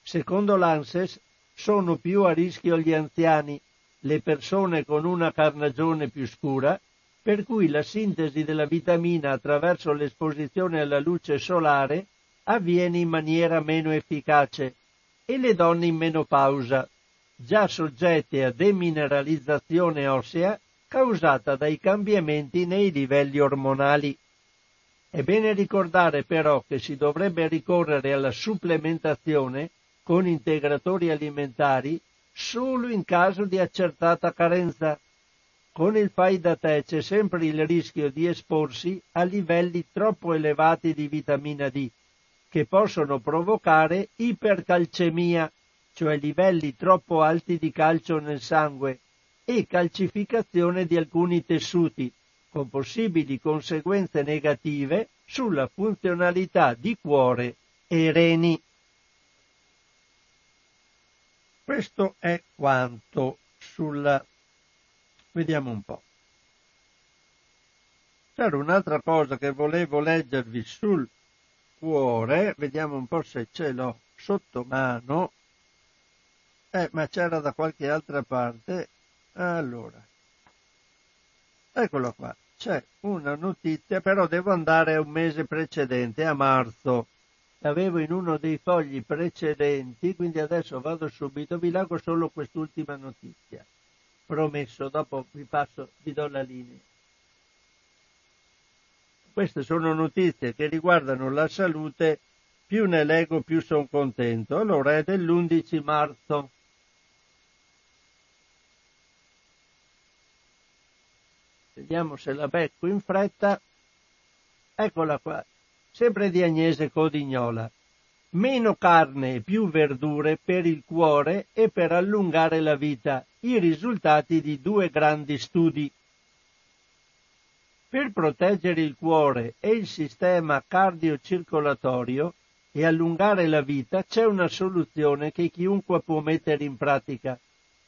Secondo l'ANSES sono più a rischio gli anziani le persone con una carnagione più scura, per cui la sintesi della vitamina attraverso l'esposizione alla luce solare avviene in maniera meno efficace e le donne in menopausa, già soggette a demineralizzazione ossea causata dai cambiamenti nei livelli ormonali. È bene ricordare però che si dovrebbe ricorrere alla supplementazione con integratori alimentari solo in caso di accertata carenza. Con il fai da te c'è sempre il rischio di esporsi a livelli troppo elevati di vitamina D, che possono provocare ipercalcemia, cioè livelli troppo alti di calcio nel sangue, e calcificazione di alcuni tessuti, con possibili conseguenze negative sulla funzionalità di cuore e reni. Questo è quanto sul... Vediamo un po'. C'era un'altra cosa che volevo leggervi sul cuore, vediamo un po' se ce l'ho sotto mano. Eh, ma c'era da qualche altra parte. Allora, eccolo qua. C'è una notizia, però devo andare a un mese precedente, a marzo l'avevo in uno dei fogli precedenti, quindi adesso vado subito, vi leggo solo quest'ultima notizia. Promesso, dopo vi passo, vi do la linea. Queste sono notizie che riguardano la salute, più ne leggo più sono contento. Allora è dell'11 marzo. Vediamo se la becco in fretta. Eccola qua sempre di Agnese Codignola. Meno carne e più verdure per il cuore e per allungare la vita, i risultati di due grandi studi. Per proteggere il cuore e il sistema cardiocircolatorio e allungare la vita c'è una soluzione che chiunque può mettere in pratica.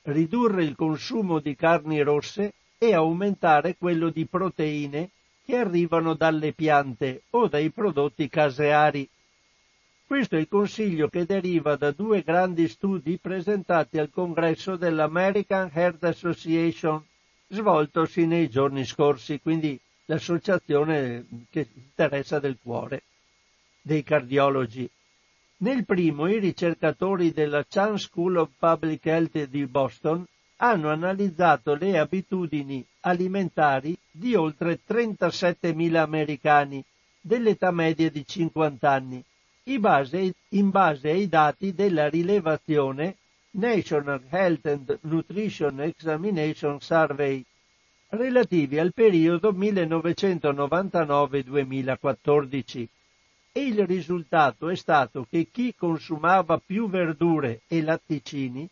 Ridurre il consumo di carni rosse e aumentare quello di proteine che arrivano dalle piante o dai prodotti caseari. Questo è il consiglio che deriva da due grandi studi presentati al congresso dell'American Heart Association svoltosi nei giorni scorsi, quindi l'associazione che interessa del cuore, dei cardiologi. Nel primo i ricercatori della Chan School of Public Health di Boston hanno analizzato le abitudini alimentari di oltre 37.000 americani dell'età media di 50 anni, in base, ai dati della rilevazione National Health and Nutrition Examination Survey relativi al periodo 1999-2014 e il risultato è stato che chi consumava più verdure e latticini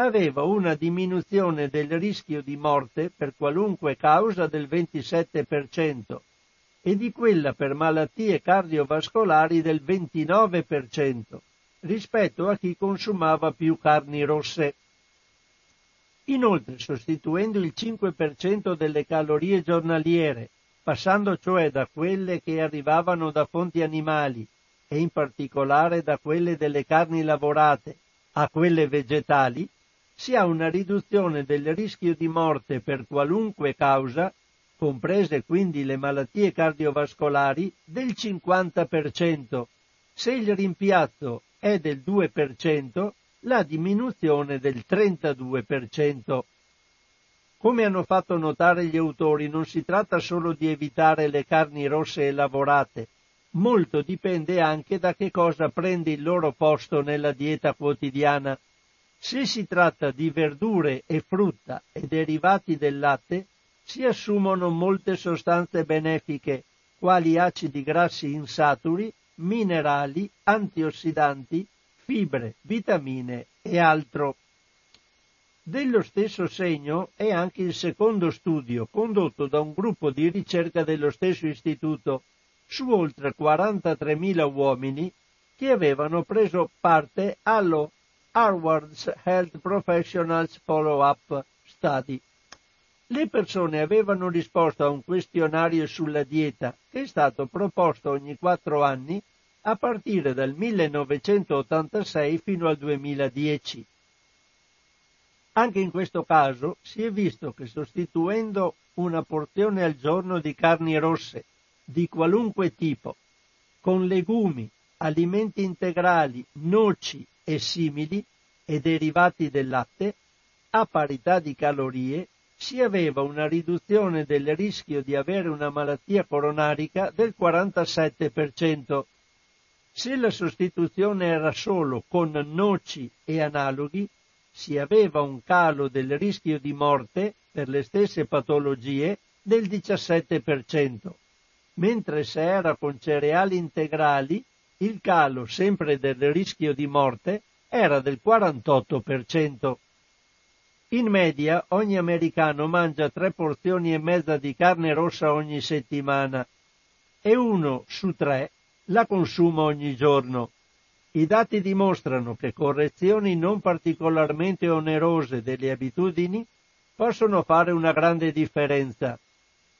aveva una diminuzione del rischio di morte per qualunque causa del 27% e di quella per malattie cardiovascolari del 29% rispetto a chi consumava più carni rosse. Inoltre, sostituendo il 5% delle calorie giornaliere, passando cioè da quelle che arrivavano da fonti animali e in particolare da quelle delle carni lavorate a quelle vegetali, si ha una riduzione del rischio di morte per qualunque causa, comprese quindi le malattie cardiovascolari, del 50%. Se il rimpiazzo è del 2%, la diminuzione del 32%. Come hanno fatto notare gli autori, non si tratta solo di evitare le carni rosse e lavorate, molto dipende anche da che cosa prende il loro posto nella dieta quotidiana. Se si tratta di verdure e frutta e derivati del latte, si assumono molte sostanze benefiche, quali acidi grassi insaturi, minerali, antiossidanti, fibre, vitamine e altro. Dello stesso segno è anche il secondo studio condotto da un gruppo di ricerca dello stesso istituto su oltre 43.000 uomini che avevano preso parte allo Harvard's Health Professionals Follow-up Study. Le persone avevano risposto a un questionario sulla dieta che è stato proposto ogni quattro anni a partire dal 1986 fino al 2010. Anche in questo caso si è visto che sostituendo una porzione al giorno di carni rosse di qualunque tipo, con legumi, alimenti integrali, noci e simili e derivati del latte, a parità di calorie, si aveva una riduzione del rischio di avere una malattia coronarica del 47%. Se la sostituzione era solo con noci e analoghi, si aveva un calo del rischio di morte per le stesse patologie del 17% mentre se era con cereali integrali il calo sempre del rischio di morte era del 48%. In media ogni americano mangia tre porzioni e mezza di carne rossa ogni settimana e uno su tre la consuma ogni giorno. I dati dimostrano che correzioni non particolarmente onerose delle abitudini possono fare una grande differenza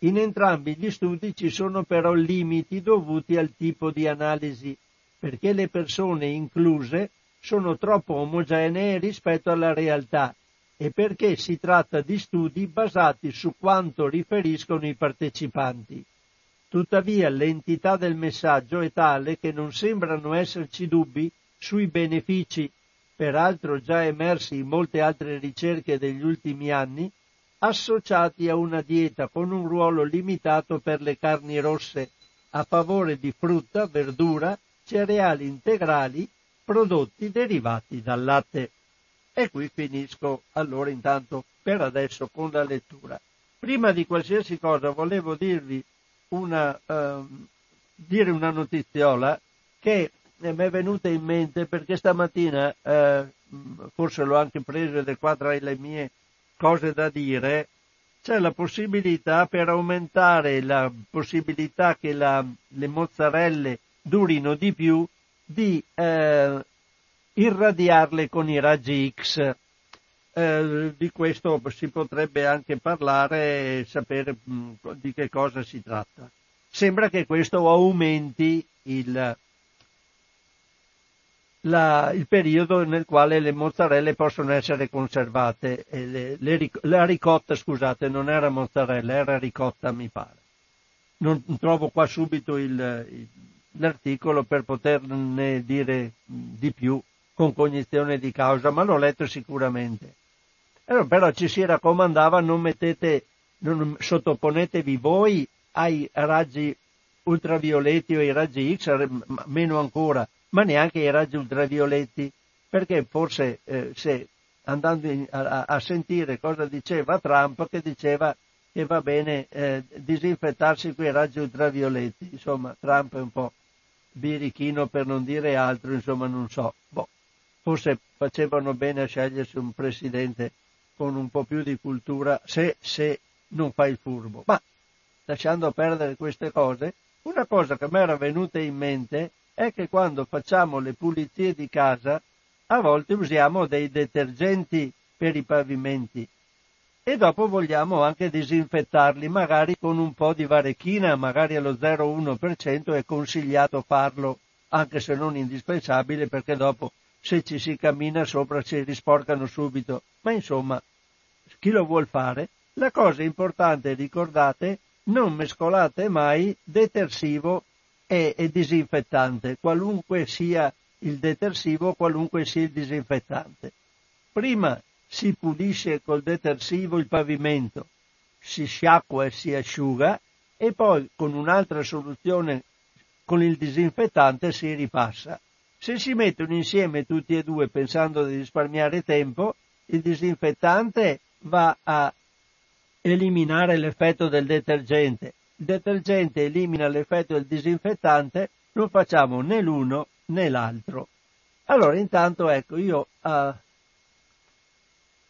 in entrambi gli studi ci sono però limiti dovuti al tipo di analisi, perché le persone incluse sono troppo omogenee rispetto alla realtà e perché si tratta di studi basati su quanto riferiscono i partecipanti. Tuttavia l'entità del messaggio è tale che non sembrano esserci dubbi sui benefici, peraltro già emersi in molte altre ricerche degli ultimi anni, associati a una dieta con un ruolo limitato per le carni rosse, a favore di frutta, verdura, cereali integrali, prodotti derivati dal latte. E qui finisco allora intanto per adesso con la lettura. Prima di qualsiasi cosa volevo dirvi una, uh, dire una notiziola che mi è venuta in mente perché stamattina, uh, forse l'ho anche preso ed è qua tra le mie cose da dire, c'è la possibilità per aumentare la possibilità che la, le mozzarelle durino di più di eh, irradiarle con i raggi X. Eh, di questo si potrebbe anche parlare e sapere mh, mm, di che cosa si tratta. Sembra che questo aumenti il, la, il periodo nel quale le mozzarelle possono essere conservate. Le, le, la ricotta, scusate, non era mozzarella, era ricotta, mi pare. Non trovo qua subito il, il, l'articolo per poterne dire di più con cognizione di causa, ma l'ho letto sicuramente. Allora, però ci si raccomandava non mettete, non sottoponetevi voi ai raggi ultravioletti o ai raggi X, meno ancora ma neanche i raggi ultravioletti, perché forse eh, se andando in, a, a, sentire cosa diceva Trump, che diceva che va bene eh, disinfettarsi quei raggi ultravioletti, insomma Trump è un po' birichino per non dire altro, insomma non so. Boh. forse facevano bene a scegliersi un presidente con un po' più di cultura se, se non fa il furbo. Ma lasciando perdere queste cose, una cosa che mi era venuta in mente è che quando facciamo le pulizie di casa a volte usiamo dei detergenti per i pavimenti e dopo vogliamo anche disinfettarli magari con un po' di varechina, magari allo 0,1% è consigliato farlo anche se non indispensabile perché dopo se ci si cammina sopra si risporcano subito, ma insomma chi lo vuol fare? La cosa importante, ricordate, non mescolate mai detersivo e, e disinfettante, qualunque sia il detersivo, qualunque sia il disinfettante. Prima si pulisce col detersivo il pavimento, si sciacqua e si asciuga e poi con un'altra soluzione con il disinfettante si ripassa. Se si mettono insieme tutti e due pensando di risparmiare tempo, il disinfettante va a eliminare l'effetto del detergente. Il detergente elimina l'effetto del disinfettante, non facciamo né l'uno né l'altro. Allora, intanto, ecco, io uh,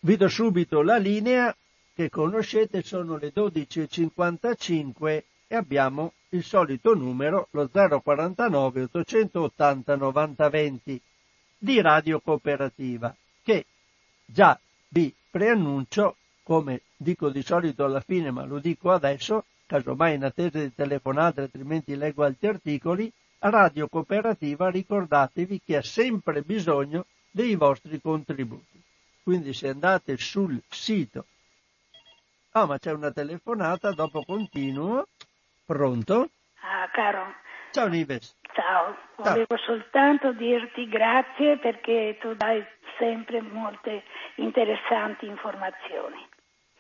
vi do subito la linea che conoscete, sono le 12.55 e abbiamo il solito numero, lo 049 880 9020 di Radio Cooperativa, che già vi preannuncio come dico di solito alla fine, ma lo dico adesso, casomai in attesa di telefonate, altrimenti leggo altri articoli, Radio Cooperativa ricordatevi che ha sempre bisogno dei vostri contributi. Quindi se andate sul sito. Ah, ma c'è una telefonata, dopo continuo. Pronto? Ah, caro. Ciao Nives. Ciao, volevo Ciao. soltanto dirti grazie perché tu dai sempre molte interessanti informazioni.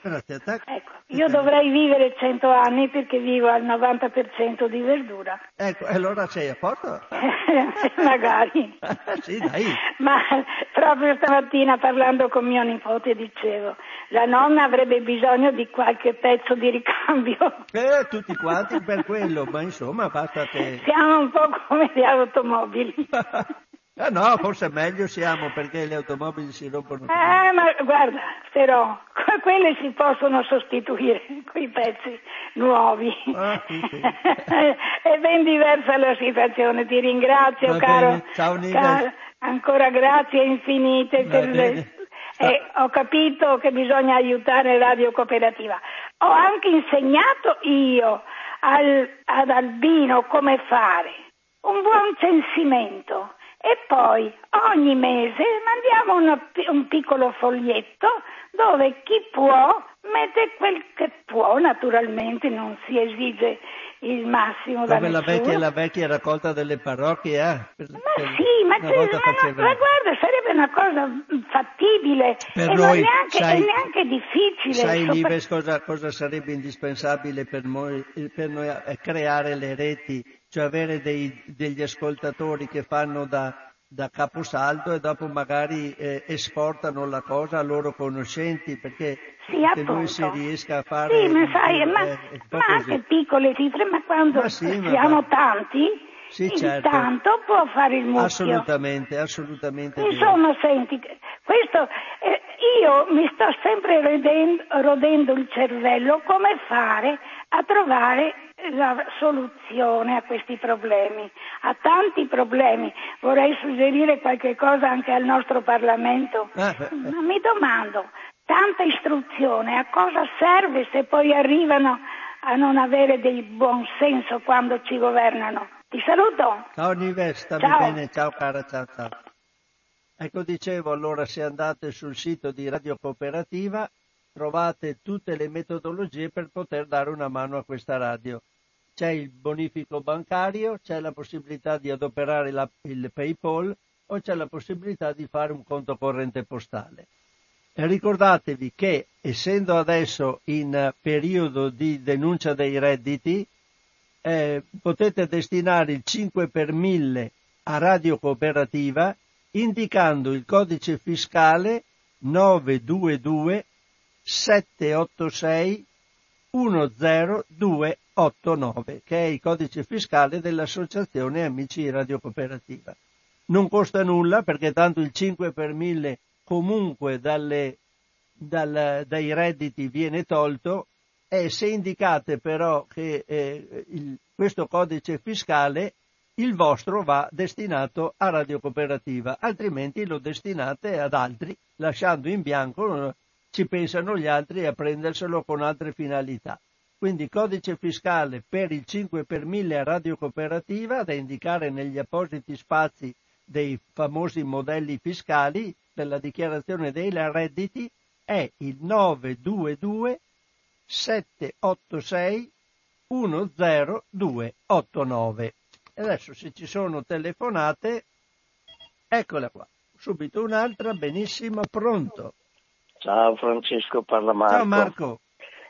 Grazie a te. Ecco, io dovrei vivere 100 anni perché vivo al 90% di verdura. Ecco, e allora sei a posto? Magari. sì, dai. Ma proprio stamattina parlando con mio nipote dicevo, la nonna avrebbe bisogno di qualche pezzo di ricambio. Eh, tutti quanti per quello, ma insomma basta che... Siamo un po' come le automobili. Eh no, forse meglio siamo perché le automobili si rompono. Eh, ma guarda, però, quelle si possono sostituire, quei pezzi nuovi. Ah, sì, sì. È ben diversa la situazione, ti ringrazio, Va caro. Bene. Ciao caro, Ancora grazie infinite Va per bene. eh, ho capito che bisogna aiutare Radio Cooperativa. Ho anche insegnato io al, ad Albino come fare un buon censimento e poi ogni mese mandiamo una, un piccolo foglietto dove chi può mette quel che può, naturalmente non si esige il massimo da Come la vecchia, la vecchia raccolta delle parrocchie, eh? Ma sì, ma, una volta ma, faceva- ma guarda, sarebbe una cosa fattibile Per e noi, neanche, sai- neanche difficile. Sai sopra- Nives cosa, cosa sarebbe indispensabile per noi, per noi eh, creare le reti, cioè avere dei- degli ascoltatori che fanno da, da caposaldo e dopo magari eh, esportano la cosa a loro conoscenti perché Sì, che lui si riesca a fare Sì, ma sai, eh, ma, po' ma anche piccole cifre, ma quando Ma sì, siamo tanti, Sì, certo. tanto può fare il mucchio. assolutamente assolutamente. Insomma, senti, questo, eh, io mi sto sempre rodendo, rodendo il cervello come fare a trovare la soluzione a questi problemi, a tanti problemi. Vorrei suggerire qualche cosa anche al nostro Parlamento. Eh, eh. Ma mi domando, tanta istruzione a cosa serve se poi arrivano a non avere del buon senso quando ci governano? Ti saluto. Ciao Nives, stammi Ciao. bene, ciao cara, ciao ciao. Ecco dicevo, allora se andate sul sito di Radio Cooperativa trovate tutte le metodologie per poter dare una mano a questa radio. C'è il bonifico bancario, c'è la possibilità di adoperare la- il PayPal o c'è la possibilità di fare un conto corrente postale. E ricordatevi che essendo adesso in periodo di denuncia dei redditi, eh, potete destinare il 5 per 1000 a Radio Cooperativa indicando il codice fiscale 922 786 10289, che è il codice fiscale dell'Associazione Amici Radio Cooperativa. non costa nulla perché tanto il 5 per 1000 comunque dalle, dal, dai redditi viene tolto e se indicate però che eh, il, questo codice fiscale il vostro va destinato a Radio Cooperativa, altrimenti lo destinate ad altri, lasciando in bianco, ci pensano gli altri a prenderselo con altre finalità. Quindi codice fiscale per il 5 per 1000 a Radio Cooperativa da indicare negli appositi spazi dei famosi modelli fiscali per la dichiarazione dei redditi è il 922 786 10289. E adesso se ci sono telefonate, eccola qua. Subito un'altra, benissimo, pronto. Ciao Francesco, parla Marco. Ciao Marco.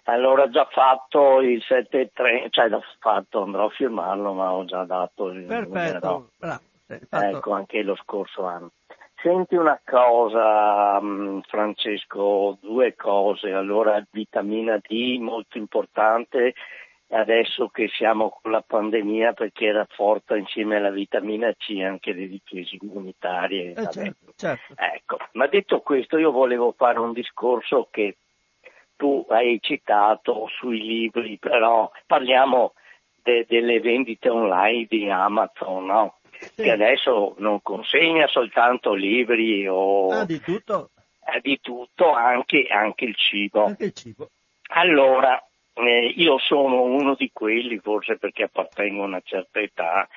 Allora già fatto il 7-3, cioè già fatto, andrò a firmarlo, ma ho già dato il Perfetto, numero. bravo. Ecco, anche lo scorso anno. Senti una cosa, mm, Francesco, due cose. Allora, vitamina D molto importante adesso che siamo con la pandemia perché rafforza insieme alla vitamina C anche le difese immunitarie. Eh certo, certo. Ecco, ma detto questo io volevo fare un discorso che tu hai citato sui libri, però parliamo de- delle vendite online di Amazon, no? sì. che adesso non consegna soltanto libri o... Ah, di tutto? Eh, di tutto, anche, anche il cibo. Anche il cibo. Allora, eh, io sono uno di quelli, forse perché appartengo a una certa età,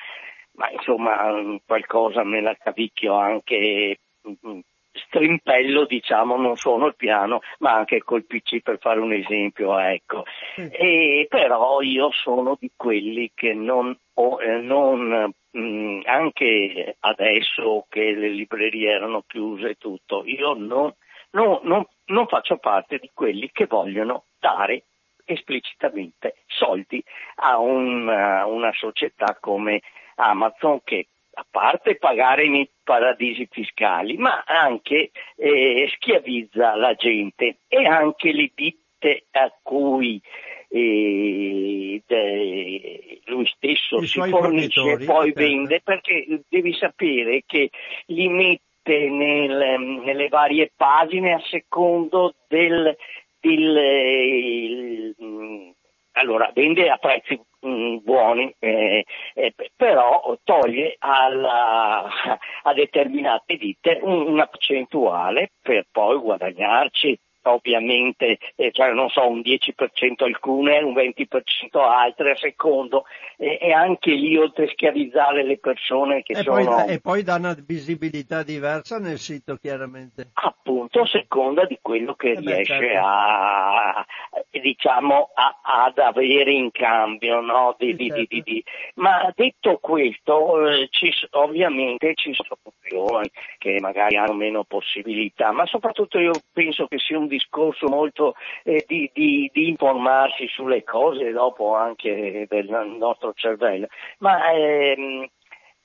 ma insomma qualcosa me la cavicchio anche mm, strimpello, diciamo, non suono il piano, ma anche col PC per fare un esempio, ecco. E, però io sono di quelli che non, ho, eh, non mh, mm, anche adesso che le librerie erano chiuse e tutto, io non, non, non, non faccio parte di quelli che vogliono dare esplicitamente soldi a una, una società come Amazon che a parte pagare nei paradisi fiscali, ma anche eh, schiavizza la gente e anche le ditte a cui eh, de, lui stesso I si fornisce e poi certo. vende, perché devi sapere che li mette nel, nelle varie pagine a secondo del, del il, allora vende a prezzi mm, buoni, eh, eh, però toglie alla, a determinate ditte una percentuale per poi guadagnarci ovviamente, eh, cioè non so, un 10% alcune, un 20% altre a secondo, eh, e anche lì oltre a schiavizzare le persone che e sono... Poi, e poi dà una visibilità diversa nel sito chiaramente. Appunto, a seconda di quello che Eh beh, riesce certo. a, diciamo, a- ad avere in cambio, no? Di- Sì, di- certo. di- di- Ma detto questo, eh, ci ovviamente ci sono giovani che magari hanno meno possibilità, ma soprattutto io penso che sia un discorso molto eh, di, di- di informarsi sulle cose dopo anche del nostro cervello. Ma ehm,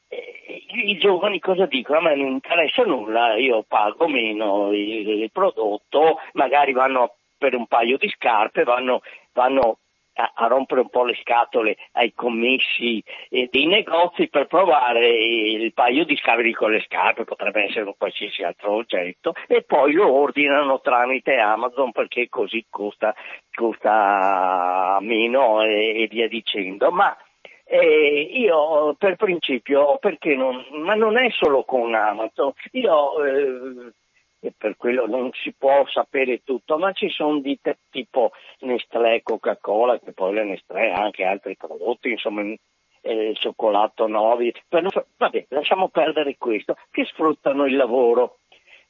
eh, i giovani cosa dicono? A me non interessa nulla, io pago meno il, il prodotto, magari vanno per un paio di scarpe, vanno, vanno a, rompere un po' le scatole ai commessi eh, dei negozi per provare il paio di scarpe con le scarpe, potrebbe essere un qualsiasi altro oggetto, e poi lo ordinano tramite Amazon perché così costa, costa meno e, e via dicendo. Ma eh, io per principio, perché non, ma non è solo con Amazon, io eh, e per quello non si può sapere tutto, ma ci sono ditte tipo Nestlé, Coca-Cola, che poi le Nestlé ha anche altri prodotti, insomma eh, il cioccolato Novi, non vabbè, lasciamo perdere questo, che sfruttano il lavoro.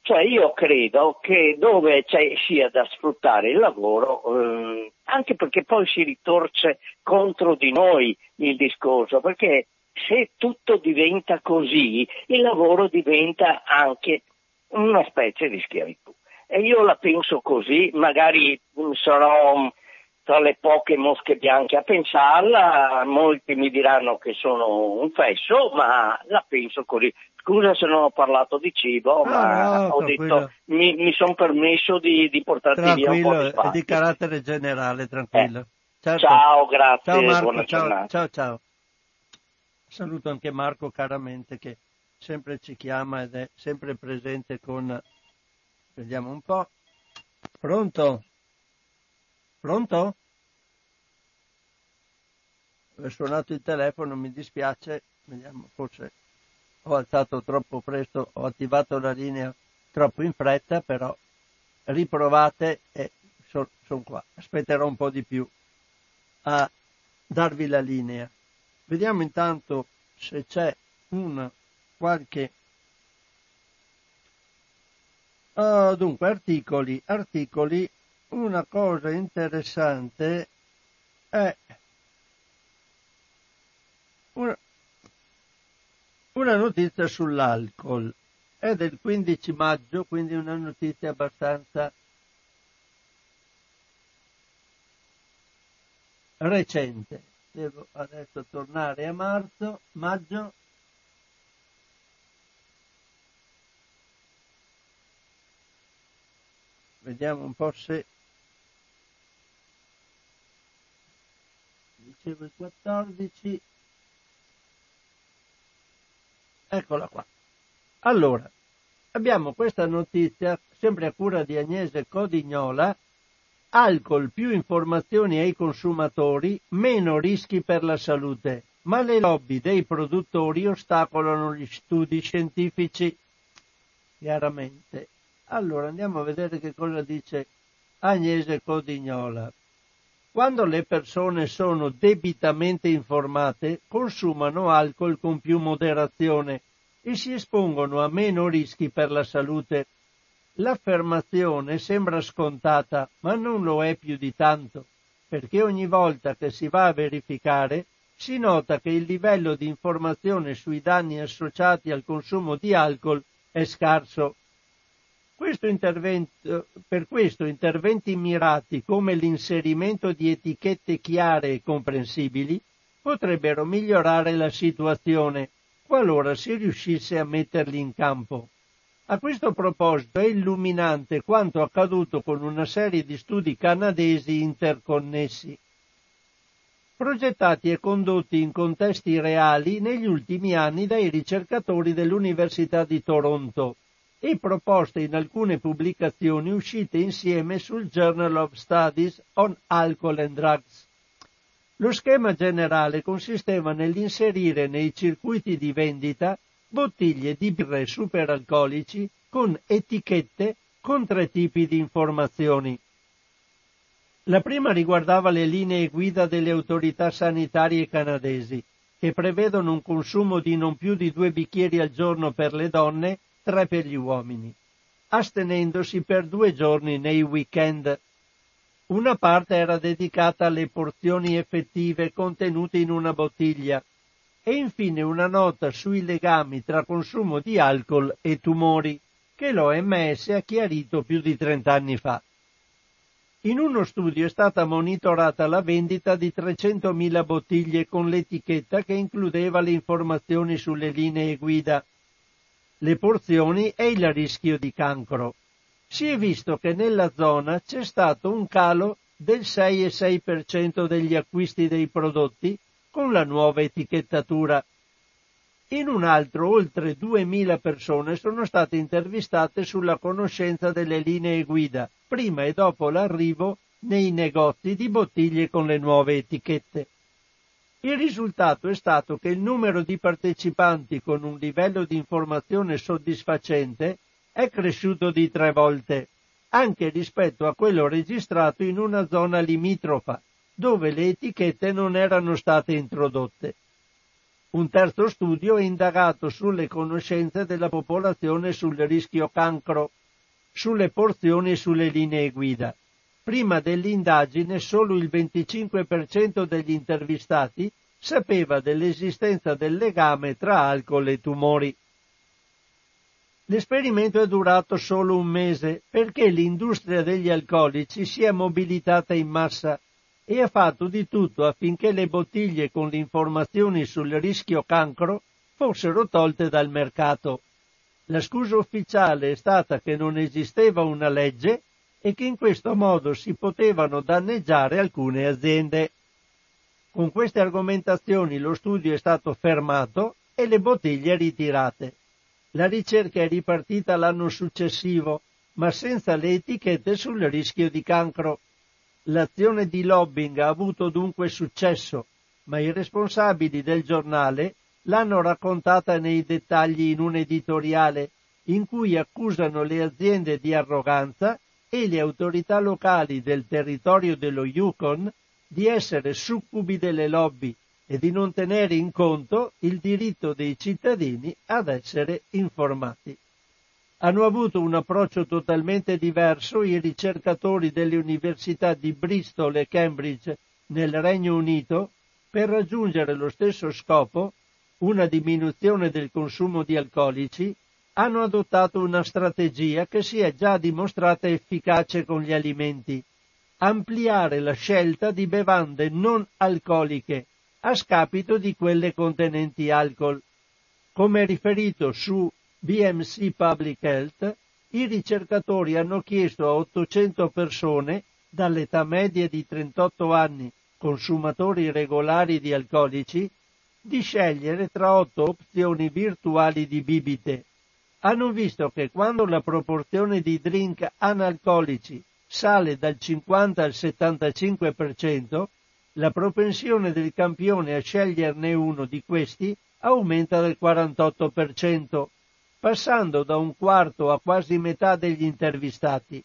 Cioè io credo che dove c'è, sia da sfruttare il lavoro, ehm, anche perché poi si ritorce contro di noi il discorso, perché se tutto diventa così, il lavoro diventa anche una specie di schiavitù. E io la penso così, magari mh, sarò mh, tra le poche mosche bianche a pensarla, molti mi diranno che sono un fesso, ma la penso così. Scusa se non ho parlato di cibo, No, ma no, ho tranquillo. detto, mi, mi sono permesso di, di portarti via un po' Tranquillo, di spazio. di carattere generale, tranquillo. Certo. Ciao, grazie, Ciao Marco, buona ciao, giornata. ciao, ciao. Saluto anche Marco caramente che sempre ci chiama ed è sempre presente con... Vediamo un po'. Pronto? Pronto? È suonato il telefono, mi dispiace, vediamo, forse ho alzato troppo presto, ho attivato la linea troppo in fretta, però riprovate e sono son qua. Aspetterò un po' di più a darvi la linea. Vediamo intanto se c'è una qualche uh, dunque articoli articoli. Una cosa interessante è una, una notizia sull'alcol. È del 15 maggio quindi una notizia abbastanza recente. Devo adesso tornare a marzo maggio Vediamo un po' se... Dicevo il 14. Eccola qua. Allora, abbiamo questa notizia, sempre a cura di Agnese Codignola, alcol più informazioni ai consumatori, meno rischi per la salute, ma le lobby dei produttori ostacolano gli studi scientifici. Chiaramente allora andiamo a vedere che cosa dice Agnese Codignola. Quando le persone sono debitamente informate, consumano alcol con più moderazione e si espongono a meno rischi per la salute. L'affermazione sembra scontata, ma non lo è più di tanto, perché ogni volta che si va a verificare si nota che il livello di informazione sui danni associati al consumo di alcol è scarso questo per questo interventi mirati come l'inserimento di etichette chiare e comprensibili potrebbero migliorare la situazione qualora si riuscisse a metterli in campo. A questo proposito è illuminante quanto accaduto con una serie di studi canadesi interconnessi, progettati e condotti in contesti reali negli ultimi anni dai ricercatori dell'Università di Toronto, e proposte in alcune pubblicazioni uscite insieme sul Journal of Studies on Alcohol and Drugs. Lo schema generale consisteva nell'inserire nei circuiti di vendita bottiglie di birre superalcolici con etichette con tre tipi di informazioni. La prima riguardava le linee guida delle autorità sanitarie canadesi, che prevedono un consumo di non più di due bicchieri al giorno per le donne tre per gli uomini, astenendosi per due giorni nei weekend. Una parte era dedicata alle porzioni effettive contenute in una bottiglia e infine una nota sui legami tra consumo di alcol e tumori che l'OMS ha chiarito più di 30 anni fa. In uno studio è stata monitorata la vendita di 300.000 bottiglie con l'etichetta che includeva le informazioni sulle linee guida le porzioni e il rischio di cancro. Si è visto che nella zona c'è stato un calo del 6,6% degli acquisti dei prodotti con la nuova etichettatura. In un altro oltre 2.000 persone sono state intervistate sulla conoscenza delle linee guida, prima e dopo l'arrivo nei negozi di bottiglie con le nuove etichette. Il risultato è stato che il numero di partecipanti con un livello di informazione soddisfacente è cresciuto di tre volte, anche rispetto a quello registrato in una zona limitrofa, dove le etichette non erano state introdotte. Un terzo studio è indagato sulle conoscenze della popolazione sul rischio cancro, sulle porzioni e sulle linee guida. Prima dell'indagine solo il 25% degli intervistati sapeva dell'esistenza del legame tra alcol e tumori. L'esperimento è durato solo un mese perché l'industria degli alcolici si è mobilitata in massa e ha fatto di tutto affinché le bottiglie con le informazioni sul rischio cancro fossero tolte dal mercato. La scusa ufficiale è stata che non esisteva una legge e che in questo modo si potevano danneggiare alcune aziende. Con queste argomentazioni lo studio è stato fermato e le bottiglie ritirate. La ricerca è ripartita l'anno successivo, ma senza le etichette sul rischio di cancro. L'azione di lobbying ha avuto dunque successo, ma i responsabili del giornale l'hanno raccontata nei dettagli in un editoriale in cui accusano le aziende di arroganza e le autorità locali del territorio dello Yukon di essere succubi delle lobby e di non tenere in conto il diritto dei cittadini ad essere informati. Hanno avuto un approccio totalmente diverso i ricercatori delle università di Bristol e Cambridge nel Regno Unito per raggiungere lo stesso scopo, una diminuzione del consumo di alcolici, hanno adottato una strategia che si è già dimostrata efficace con gli alimenti. Ampliare la scelta di bevande non alcoliche a scapito di quelle contenenti alcol. Come riferito su BMC Public Health, i ricercatori hanno chiesto a 800 persone dall'età media di 38 anni, consumatori regolari di alcolici, di scegliere tra otto opzioni virtuali di bibite hanno visto che quando la proporzione di drink analcolici sale dal 50 al 75%, la propensione del campione a sceglierne uno di questi aumenta del 48%, passando da un quarto a quasi metà degli intervistati.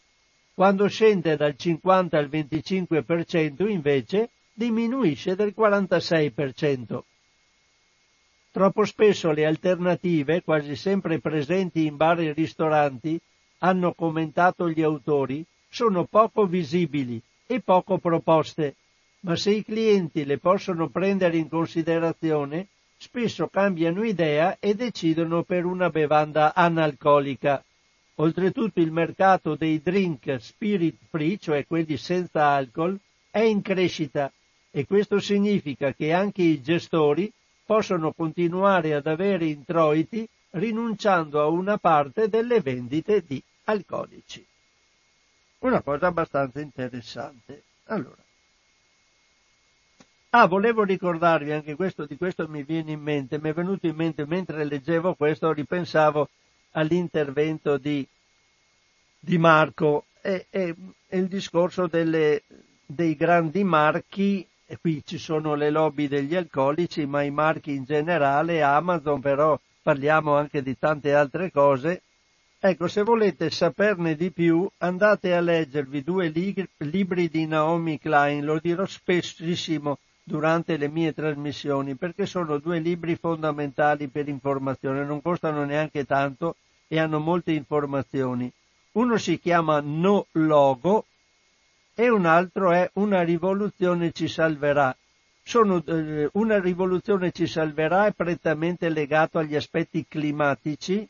Quando scende dal 50 al 25% invece diminuisce del 46%. Troppo spesso le alternative, quasi sempre presenti in bar e ristoranti, hanno commentato gli autori, sono poco visibili e poco proposte, ma se i clienti le possono prendere in considerazione, spesso cambiano idea e decidono per una bevanda analcolica. Oltretutto il mercato dei drink spirit free, cioè quelli senza alcol, è in crescita e questo significa che anche i gestori possono continuare ad avere introiti rinunciando a una parte delle vendite di alcolici. Una cosa abbastanza interessante. Allora. Ah, volevo ricordarvi anche questo, di questo mi viene in mente, mi è venuto in mente mentre leggevo questo, ripensavo all'intervento di, di Marco e, e, il discorso delle, dei grandi marchi e qui ci sono le lobby degli alcolici, ma i marchi in generale, Amazon però parliamo anche di tante altre cose. Ecco, se volete saperne di più, andate a leggervi due libri di Naomi Klein, lo dirò spessissimo durante le mie trasmissioni, perché sono due libri fondamentali per informazione, non costano neanche tanto e hanno molte informazioni. Uno si chiama No Logo e un altro è Una rivoluzione ci salverà. Sono, eh, una rivoluzione ci salverà è prettamente legato agli aspetti climatici,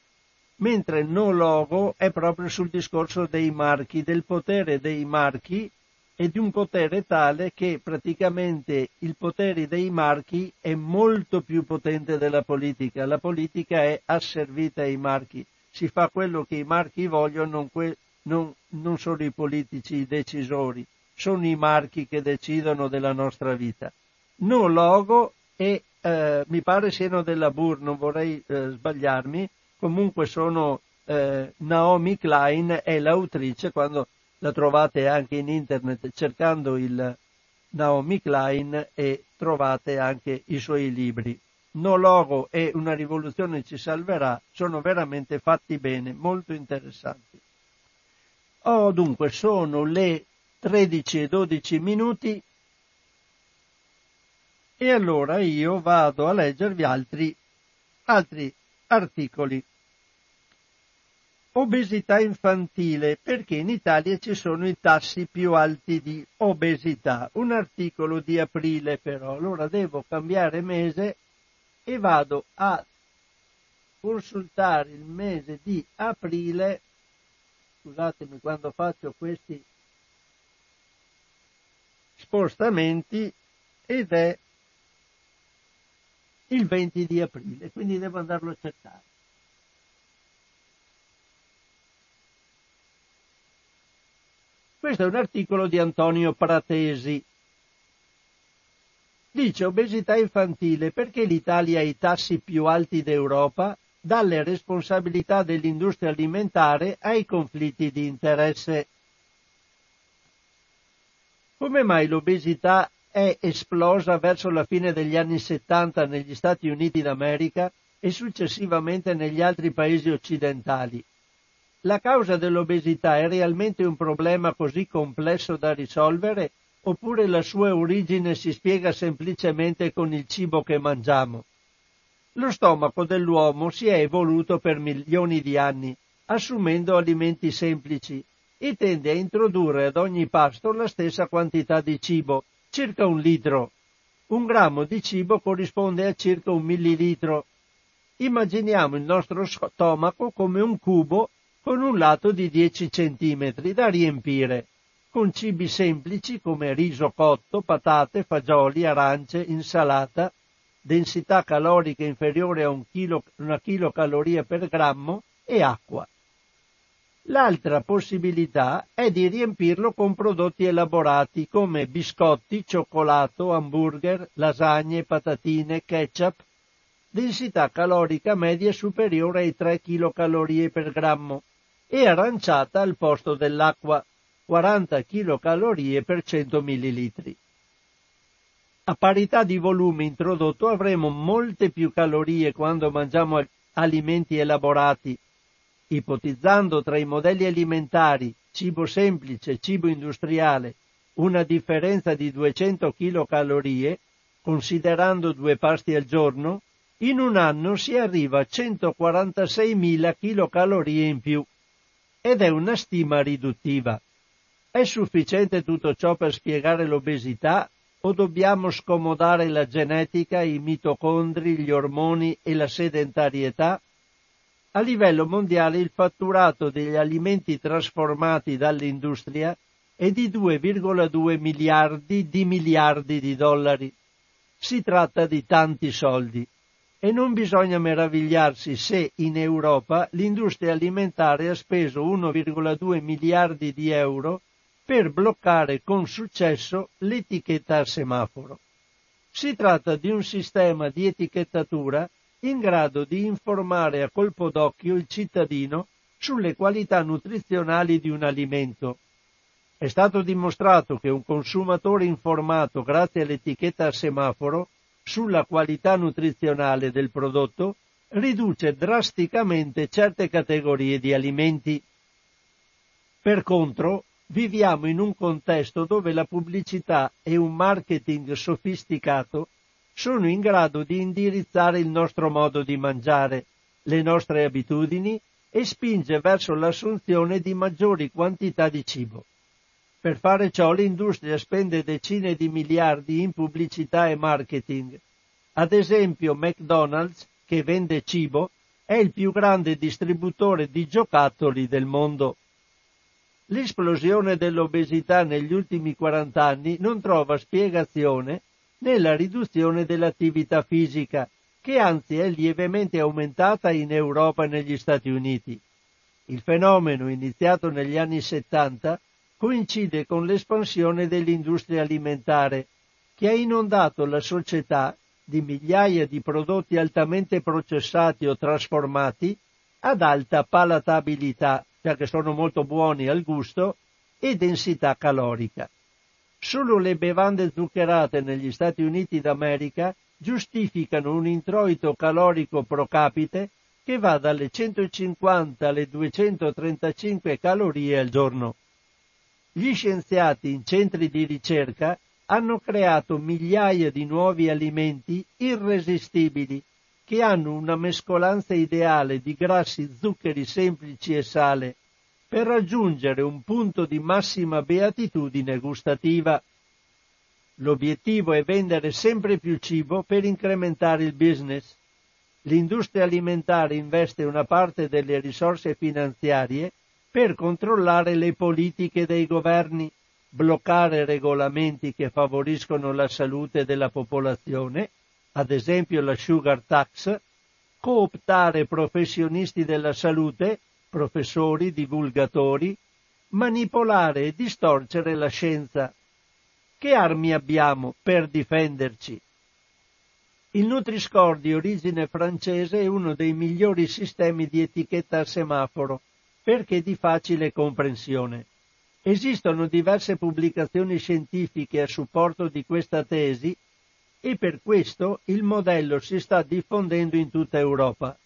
mentre No Logo è proprio sul discorso dei marchi, del potere dei marchi e di un potere tale che praticamente il potere dei marchi è molto più potente della politica. La politica è asservita ai marchi, si fa quello che i marchi vogliono, non, que- non, non sono i politici i decisori, sono i marchi che decidono della nostra vita. No logo e eh, mi pare siano della Bur, non vorrei eh, sbagliarmi, comunque sono eh, Naomi Klein è l'autrice, quando la trovate anche in internet cercando il Naomi Klein e trovate anche i suoi libri. No logo e una rivoluzione ci salverà sono veramente fatti bene, molto interessanti. Oh, dunque, sono le 13 e 12 minuti e allora io vado a leggervi altri, altri articoli. Obesità infantile, perché in Italia ci sono i tassi più alti di obesità. Un articolo di aprile però, allora devo cambiare mese e vado a consultare il mese di aprile scusatemi quando faccio questi spostamenti ed è il 20 di aprile, quindi devo andarlo a cercare. Questo è un articolo di Antonio Pratesi. Dice obesità infantile perché l'Italia ha i tassi più alti d'Europa dalle responsabilità dell'industria alimentare ai conflitti di interesse. Come mai l'obesità è esplosa verso la fine degli anni 70 negli Stati Uniti d'America e successivamente negli altri paesi occidentali? La causa dell'obesità è realmente un problema così complesso da risolvere oppure la sua origine si spiega semplicemente con il cibo che mangiamo? Lo stomaco dell'uomo si è evoluto per milioni di anni, assumendo alimenti semplici, e tende a introdurre ad ogni pasto la stessa quantità di cibo, circa un litro. Un grammo di cibo corrisponde a circa un millilitro. Immaginiamo il nostro stomaco come un cubo con un lato di 10 centimetri da riempire, con cibi semplici come riso cotto, patate, fagioli, arance, insalata, densità calorica inferiore a un chilo, una chilocaloria per grammo e acqua. L'altra possibilità è di riempirlo con prodotti elaborati come biscotti, cioccolato, hamburger, lasagne, patatine, ketchup, densità calorica media superiore ai 3 kcal per grammo e aranciata al posto dell'acqua, 40 kcal per 100 ml. A parità di volume introdotto avremo molte più calorie quando mangiamo alimenti elaborati, ipotizzando tra i modelli alimentari cibo semplice e cibo industriale una differenza di 200 kcal, considerando due pasti al giorno, in un anno si arriva a 146.000 kcal in più. Ed è una stima riduttiva. È sufficiente tutto ciò per spiegare l'obesità o dobbiamo scomodare la genetica, i mitocondri, gli ormoni e la sedentarietà? A livello mondiale il fatturato degli alimenti trasformati dall'industria è di 2,2 miliardi di miliardi di dollari. Si tratta di tanti soldi e non bisogna meravigliarsi se in Europa l'industria alimentare ha speso 1,2 miliardi di euro per bloccare con successo l'etichetta a semaforo. Si tratta di un sistema di etichettatura in grado di informare a colpo d'occhio il cittadino sulle qualità nutrizionali di un alimento. È stato dimostrato che un consumatore informato grazie all'etichetta a semaforo sulla qualità nutrizionale del prodotto riduce drasticamente certe categorie di alimenti. Per contro, Viviamo in un contesto dove la pubblicità e un marketing sofisticato sono in grado di indirizzare il nostro modo di mangiare, le nostre abitudini e spinge verso l'assunzione di maggiori quantità di cibo. Per fare ciò l'industria spende decine di miliardi in pubblicità e marketing. Ad esempio McDonald's, che vende cibo, è il più grande distributore di giocattoli del mondo. L'esplosione dell'obesità negli ultimi 40 anni non trova spiegazione nella riduzione dell'attività fisica, che anzi è lievemente aumentata in Europa e negli Stati Uniti. Il fenomeno, iniziato negli anni 70, coincide con l'espansione dell'industria alimentare, che ha inondato la società di migliaia di prodotti altamente processati o trasformati ad alta palatabilità perché sono molto buoni al gusto, e densità calorica. Solo le bevande zuccherate negli Stati Uniti d'America giustificano un introito calorico pro capite che va dalle 150 alle 235 calorie al giorno. Gli scienziati in centri di ricerca hanno creato migliaia di nuovi alimenti irresistibili che hanno una mescolanza ideale di grassi, zuccheri semplici e sale per raggiungere un punto di massima beatitudine gustativa. L'obiettivo è vendere sempre più cibo per incrementare il business. L'industria alimentare investe una parte delle risorse finanziarie per controllare le politiche dei governi, bloccare regolamenti che favoriscono la salute della popolazione ad esempio la sugar tax, cooptare professionisti della salute, professori, divulgatori, manipolare e distorcere la scienza. Che armi abbiamo per difenderci? Il Nutri-Score di origine francese è uno dei migliori sistemi di etichetta a semaforo perché di facile comprensione. Esistono diverse pubblicazioni scientifiche a supporto di questa tesi e per questo il modello si sta diffondendo in tutta Europa.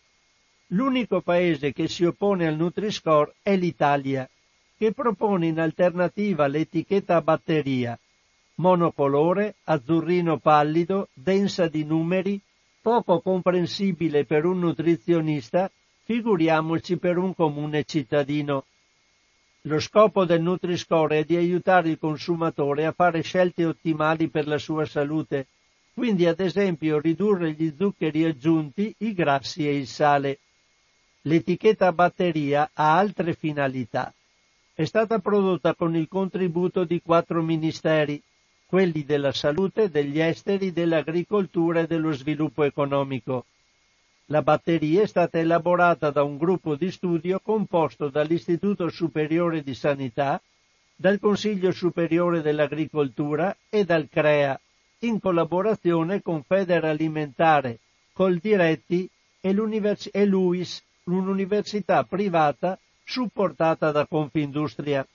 L'unico paese che si oppone al Nutri-Score è l'Italia, che propone in alternativa l'etichetta a batteria, monocolore, azzurrino pallido, densa di numeri, poco comprensibile per un nutrizionista, figuriamoci per un comune cittadino. Lo scopo del Nutri-Score è di aiutare il consumatore a fare scelte ottimali per la sua salute, quindi ad esempio ridurre gli zuccheri aggiunti, i grassi e il sale. L'etichetta batteria ha altre finalità. È stata prodotta con il contributo di quattro ministeri, quelli della salute, degli esteri, dell'agricoltura e dello sviluppo economico. La batteria è stata elaborata da un gruppo di studio composto dall'Istituto Superiore di Sanità, dal Consiglio Superiore dell'Agricoltura e dal CREA, in collaborazione con Federalimentare, Coldiretti e, e LUIS, un'università privata supportata da Confindustria.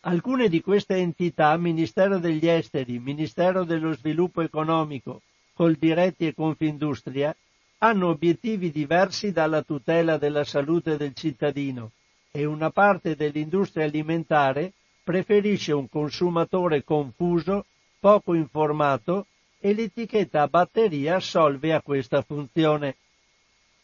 Alcune di queste entità, Ministero degli Esteri, Ministero dello Sviluppo Economico, Coldiretti e Confindustria, hanno obiettivi diversi dalla tutela della salute del cittadino e una parte dell'industria alimentare preferisce un consumatore confuso, poco informato e l'etichetta a batteria assolve a questa funzione.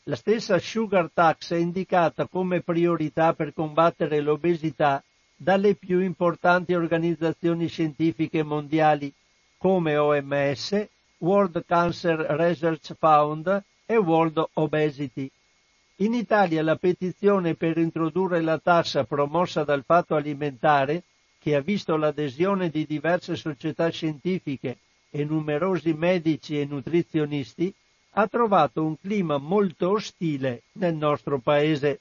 La stessa sugar tax è indicata come priorità per combattere l'obesità dalle più importanti organizzazioni scientifiche mondiali come OMS, World Cancer Research Fund e World Obesity. In Italia la petizione per introdurre la tassa promossa dal Fatto Alimentare, che ha visto l'adesione di diverse società scientifiche e numerosi medici e nutrizionisti, ha trovato un clima molto ostile nel nostro paese.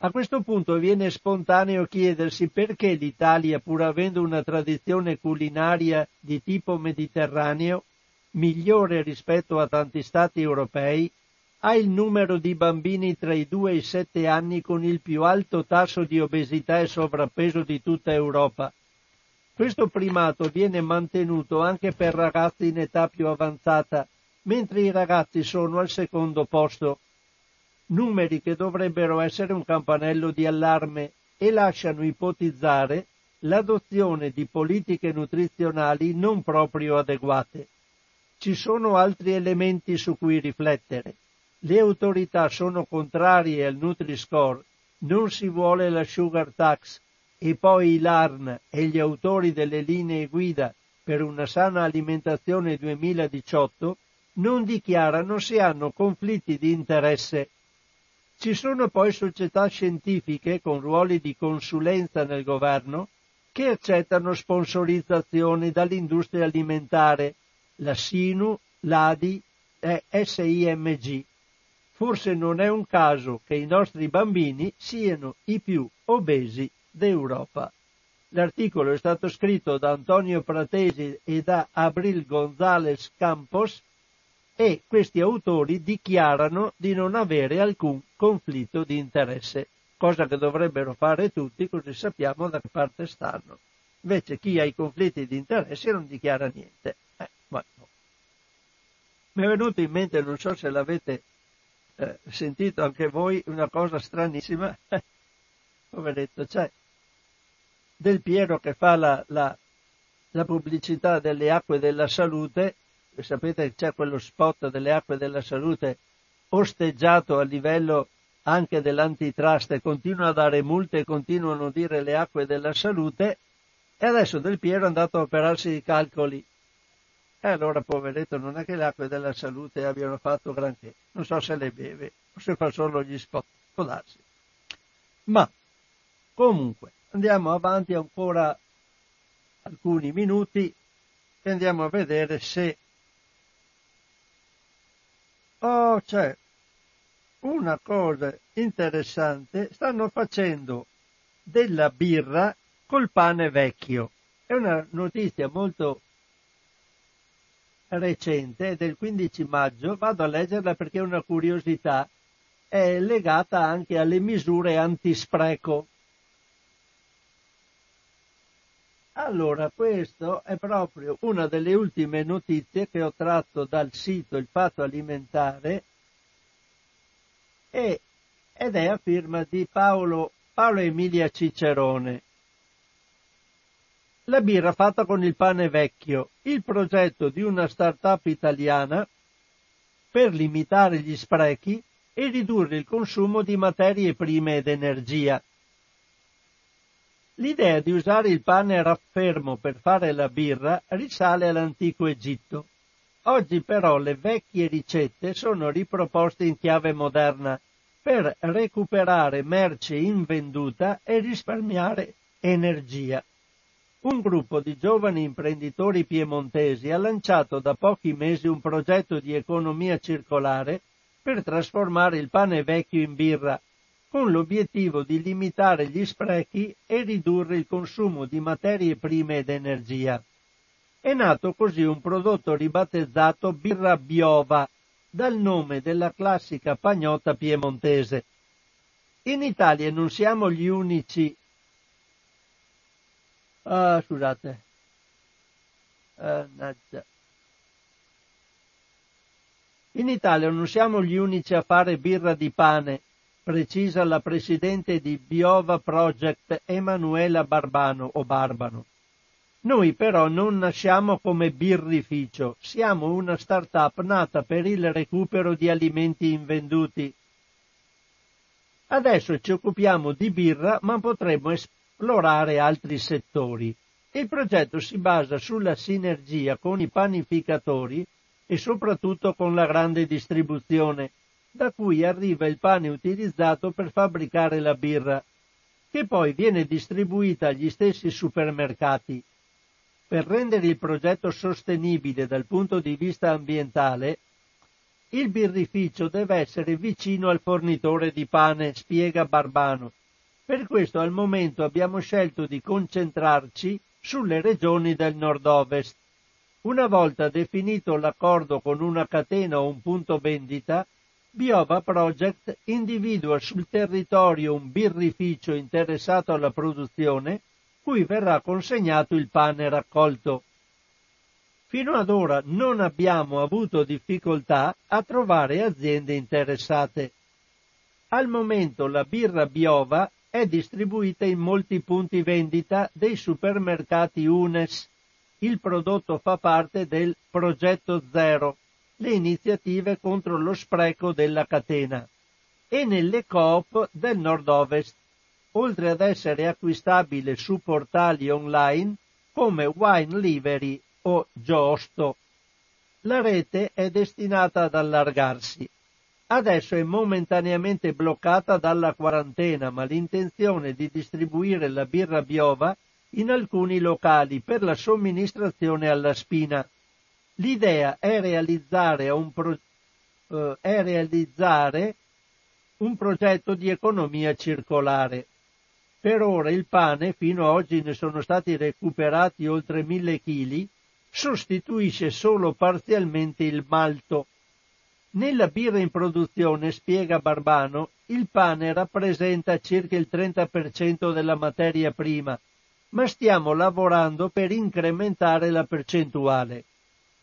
A questo punto viene spontaneo chiedersi perché l'Italia, pur avendo una tradizione culinaria di tipo mediterraneo, migliore rispetto a tanti stati europei, ha il numero di bambini tra i 2 e i 7 anni con il più alto tasso di obesità e sovrappeso di tutta Europa. Questo primato viene mantenuto anche per ragazzi in età più avanzata, mentre i ragazzi sono al secondo posto. Numeri che dovrebbero essere un campanello di allarme e lasciano ipotizzare l'adozione di politiche nutrizionali non proprio adeguate. Ci sono altri elementi su cui riflettere. Le autorità sono contrarie al Nutri-Score, non si vuole la sugar tax e poi l'ARN e gli autori delle linee guida per una sana alimentazione 2018 non dichiarano se hanno conflitti di interesse. Ci sono poi società scientifiche con ruoli di consulenza nel governo che accettano sponsorizzazioni dall'industria alimentare la SINU, l'ADI e SIMG. Forse non è un caso che i nostri bambini siano i più obesi d'Europa. L'articolo è stato scritto da Antonio Pratesi e da Abril González Campos e questi autori dichiarano di non avere alcun conflitto di interesse, cosa che dovrebbero fare tutti così sappiamo da che parte stanno. Invece chi ha i conflitti di interesse non dichiara niente. Ma no. Mi è venuto in mente, non so se l'avete eh, sentito anche voi, una cosa stranissima. Poveretto, c'è Del Piero che fa la, la, la pubblicità delle acque della salute, sapete c'è quello spot delle acque della salute osteggiato a livello anche dell'antitrust e continua a dare multe e continuano a dire le acque della salute, e adesso Del Piero è andato a operarsi i calcoli e allora, poveretto, non è che le acque della salute abbiano fatto granché. Non so se le beve o se fa solo gli spot. Può darsi. Ma, comunque, andiamo avanti ancora alcuni minuti e andiamo a vedere se... Oh, c'è una cosa interessante. Stanno facendo della birra col pane vecchio. È una notizia molto recente, del 15 maggio, vado a leggerla perché è una curiosità, è legata anche alle misure antispreco. Allora, questo è proprio una delle ultime notizie che ho tratto dal sito Il Fatto Alimentare e, ed è a firma di Paolo, Paolo Emilia Cicerone. La birra fatta con il pane vecchio, il progetto di una start-up italiana per limitare gli sprechi e ridurre il consumo di materie prime ed energia. L'idea di usare il pane raffermo per fare la birra risale all'antico Egitto. Oggi però le vecchie ricette sono riproposte in chiave moderna per recuperare merce invenduta e risparmiare energia. Un gruppo di giovani imprenditori piemontesi ha lanciato da pochi mesi un progetto di economia circolare per trasformare il pane vecchio in birra con l'obiettivo di limitare gli sprechi e ridurre il consumo di materie prime ed energia. È nato così un prodotto ribattezzato birra biova, dal nome della classica pagnotta piemontese. In Italia non siamo gli unici. Ah, scusate. Ah, In Italia non siamo gli unici a fare birra di pane, precisa la presidente di Biova Project Emanuela Barbano o Barbano. Noi però non nasciamo come birrificio, siamo una start-up nata per il recupero di alimenti invenduti. Adesso ci occupiamo di birra, ma potremmo esplorare altri settori. Il progetto si basa sulla sinergia con i panificatori e soprattutto con la grande distribuzione, da cui arriva il pane utilizzato per fabbricare la birra, che poi viene distribuita agli stessi supermercati. Per rendere il progetto sostenibile dal punto di vista ambientale, il birrificio deve essere vicino al fornitore di pane, spiega Barbano. Per questo al momento abbiamo scelto di concentrarci sulle regioni del nord-ovest. Una volta definito l'accordo con una catena o un punto vendita, Biova Project individua sul territorio un birrificio interessato alla produzione cui verrà consegnato il pane raccolto. Fino ad ora non abbiamo avuto difficoltà a trovare aziende interessate. Al momento la birra Biova è distribuita in molti punti vendita dei supermercati UNES. Il prodotto fa parte del progetto Zero, le iniziative contro lo spreco della catena e nelle coop del nord-ovest, oltre ad essere acquistabile su portali online come Wine Livery o Giusto. La rete è destinata ad allargarsi. Adesso è momentaneamente bloccata dalla quarantena, ma l'intenzione è di distribuire la birra biova in alcuni locali per la somministrazione alla spina. L'idea è realizzare un, pro, eh, è realizzare un progetto di economia circolare. Per ora il pane, fino ad oggi ne sono stati recuperati oltre mille chili, sostituisce solo parzialmente il malto. Nella birra in produzione, spiega Barbano, il pane rappresenta circa il 30% della materia prima, ma stiamo lavorando per incrementare la percentuale.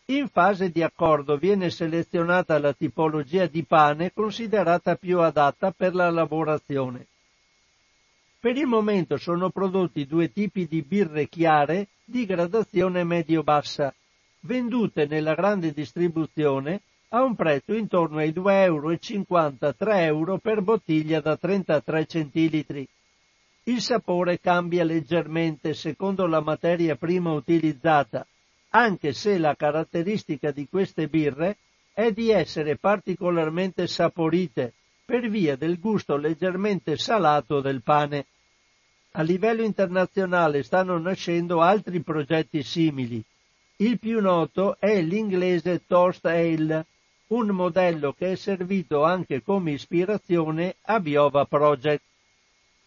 In fase di accordo viene selezionata la tipologia di pane considerata più adatta per la lavorazione. Per il momento sono prodotti due tipi di birre chiare di gradazione medio-bassa, vendute nella grande distribuzione a un prezzo intorno ai 2,50 euro 3 euro per bottiglia da 33 centilitri. Il sapore cambia leggermente secondo la materia prima utilizzata, anche se la caratteristica di queste birre è di essere particolarmente saporite per via del gusto leggermente salato del pane. A livello internazionale stanno nascendo altri progetti simili. Il più noto è l'inglese Toast Ale, un modello che è servito anche come ispirazione a Biova Project.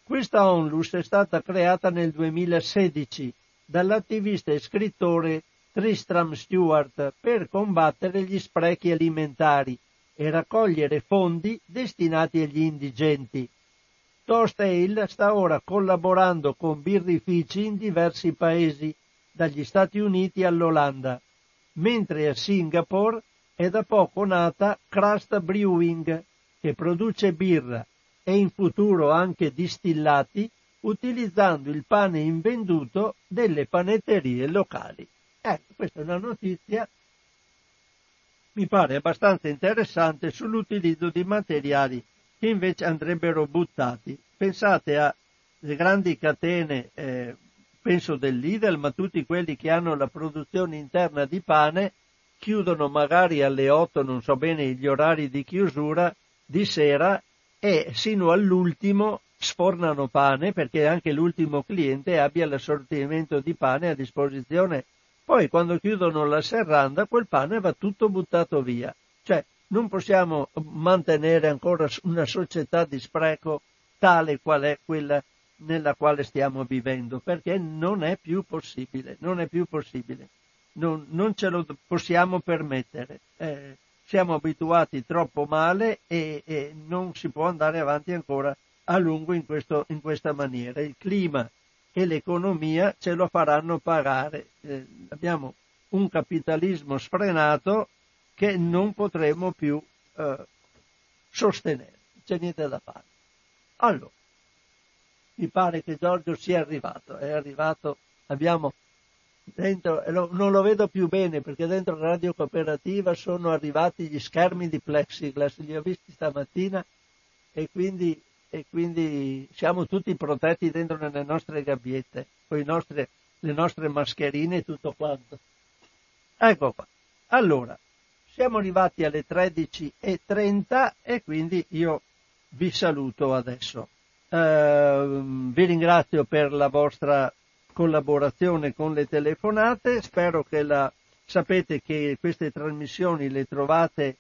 Questa onlus è stata creata nel 2016 dall'attivista e scrittore Tristram Stewart per combattere gli sprechi alimentari e raccogliere fondi destinati agli indigenti. Toast Ale sta ora collaborando con birrifici in diversi paesi, dagli Stati Uniti all'Olanda, mentre a Singapore è da poco nata Crust Brewing, che produce birra e in futuro anche distillati utilizzando il pane invenduto delle panetterie locali. Ecco, questa è una notizia, mi pare abbastanza interessante, sull'utilizzo di materiali che invece andrebbero buttati. Pensate alle grandi catene, eh, penso del Lidl, ma tutti quelli che hanno la produzione interna di pane chiudono magari alle 8, non so bene gli orari di chiusura, di sera e sino all'ultimo sfornano pane perché anche l'ultimo cliente abbia l'assortimento di pane a disposizione. Poi quando chiudono la serranda quel pane va tutto buttato via. Cioè non possiamo mantenere ancora una società di spreco tale qual è quella nella quale stiamo vivendo, perché non è più possibile, non è più possibile, non, non ce lo possiamo permettere. Eh, siamo abituati troppo male e, e, non si può andare avanti ancora a lungo in, questo, in questa maniera. Il clima e l'economia ce lo faranno pagare. Eh, abbiamo un capitalismo sfrenato che non potremo più eh, sostenere. C'è niente da fare. Allora, mi pare che Giorgio sia arrivato, è arrivato, abbiamo dentro, non lo vedo più bene perché dentro Radio Cooperativa sono arrivati gli schermi di plexiglass, li ho visti stamattina e quindi, e quindi siamo tutti protetti dentro nelle nostre gabbiette, con le nostre mascherine e tutto quanto. Ecco qua. Allora, siamo arrivati alle 13.30 e quindi io vi saluto adesso. Uh, vi ringrazio per la vostra collaborazione con le telefonate, spero che la sapete che queste trasmissioni le trovate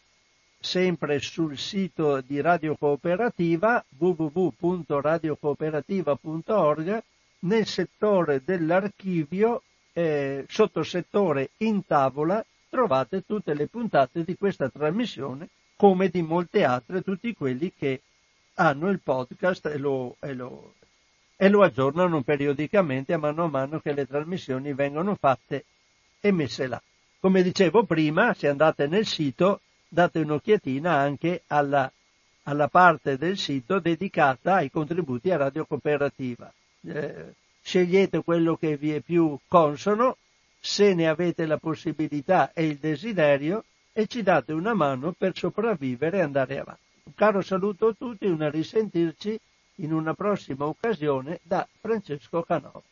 sempre sul sito di Radio Cooperativa www.radiocooperativa.org nel settore dell'archivio eh, sottosettore in tavola trovate tutte le puntate di questa trasmissione come di molte altre, tutti quelli che hanno il podcast e lo, e lo, e lo aggiornano periodicamente a mano a mano che le trasmissioni vengono fatte e messe là. Come dicevo prima, se andate nel sito, date un'occhiatina anche alla, alla parte del sito dedicata ai contributi a Radio Cooperativa. Eh, scegliete quello che vi è più consono, se ne avete la possibilità e il desiderio, e ci date una mano per sopravvivere e andare avanti. Un caro saluto a tutti una risentirci in una prossima occasione da Francesco Canova.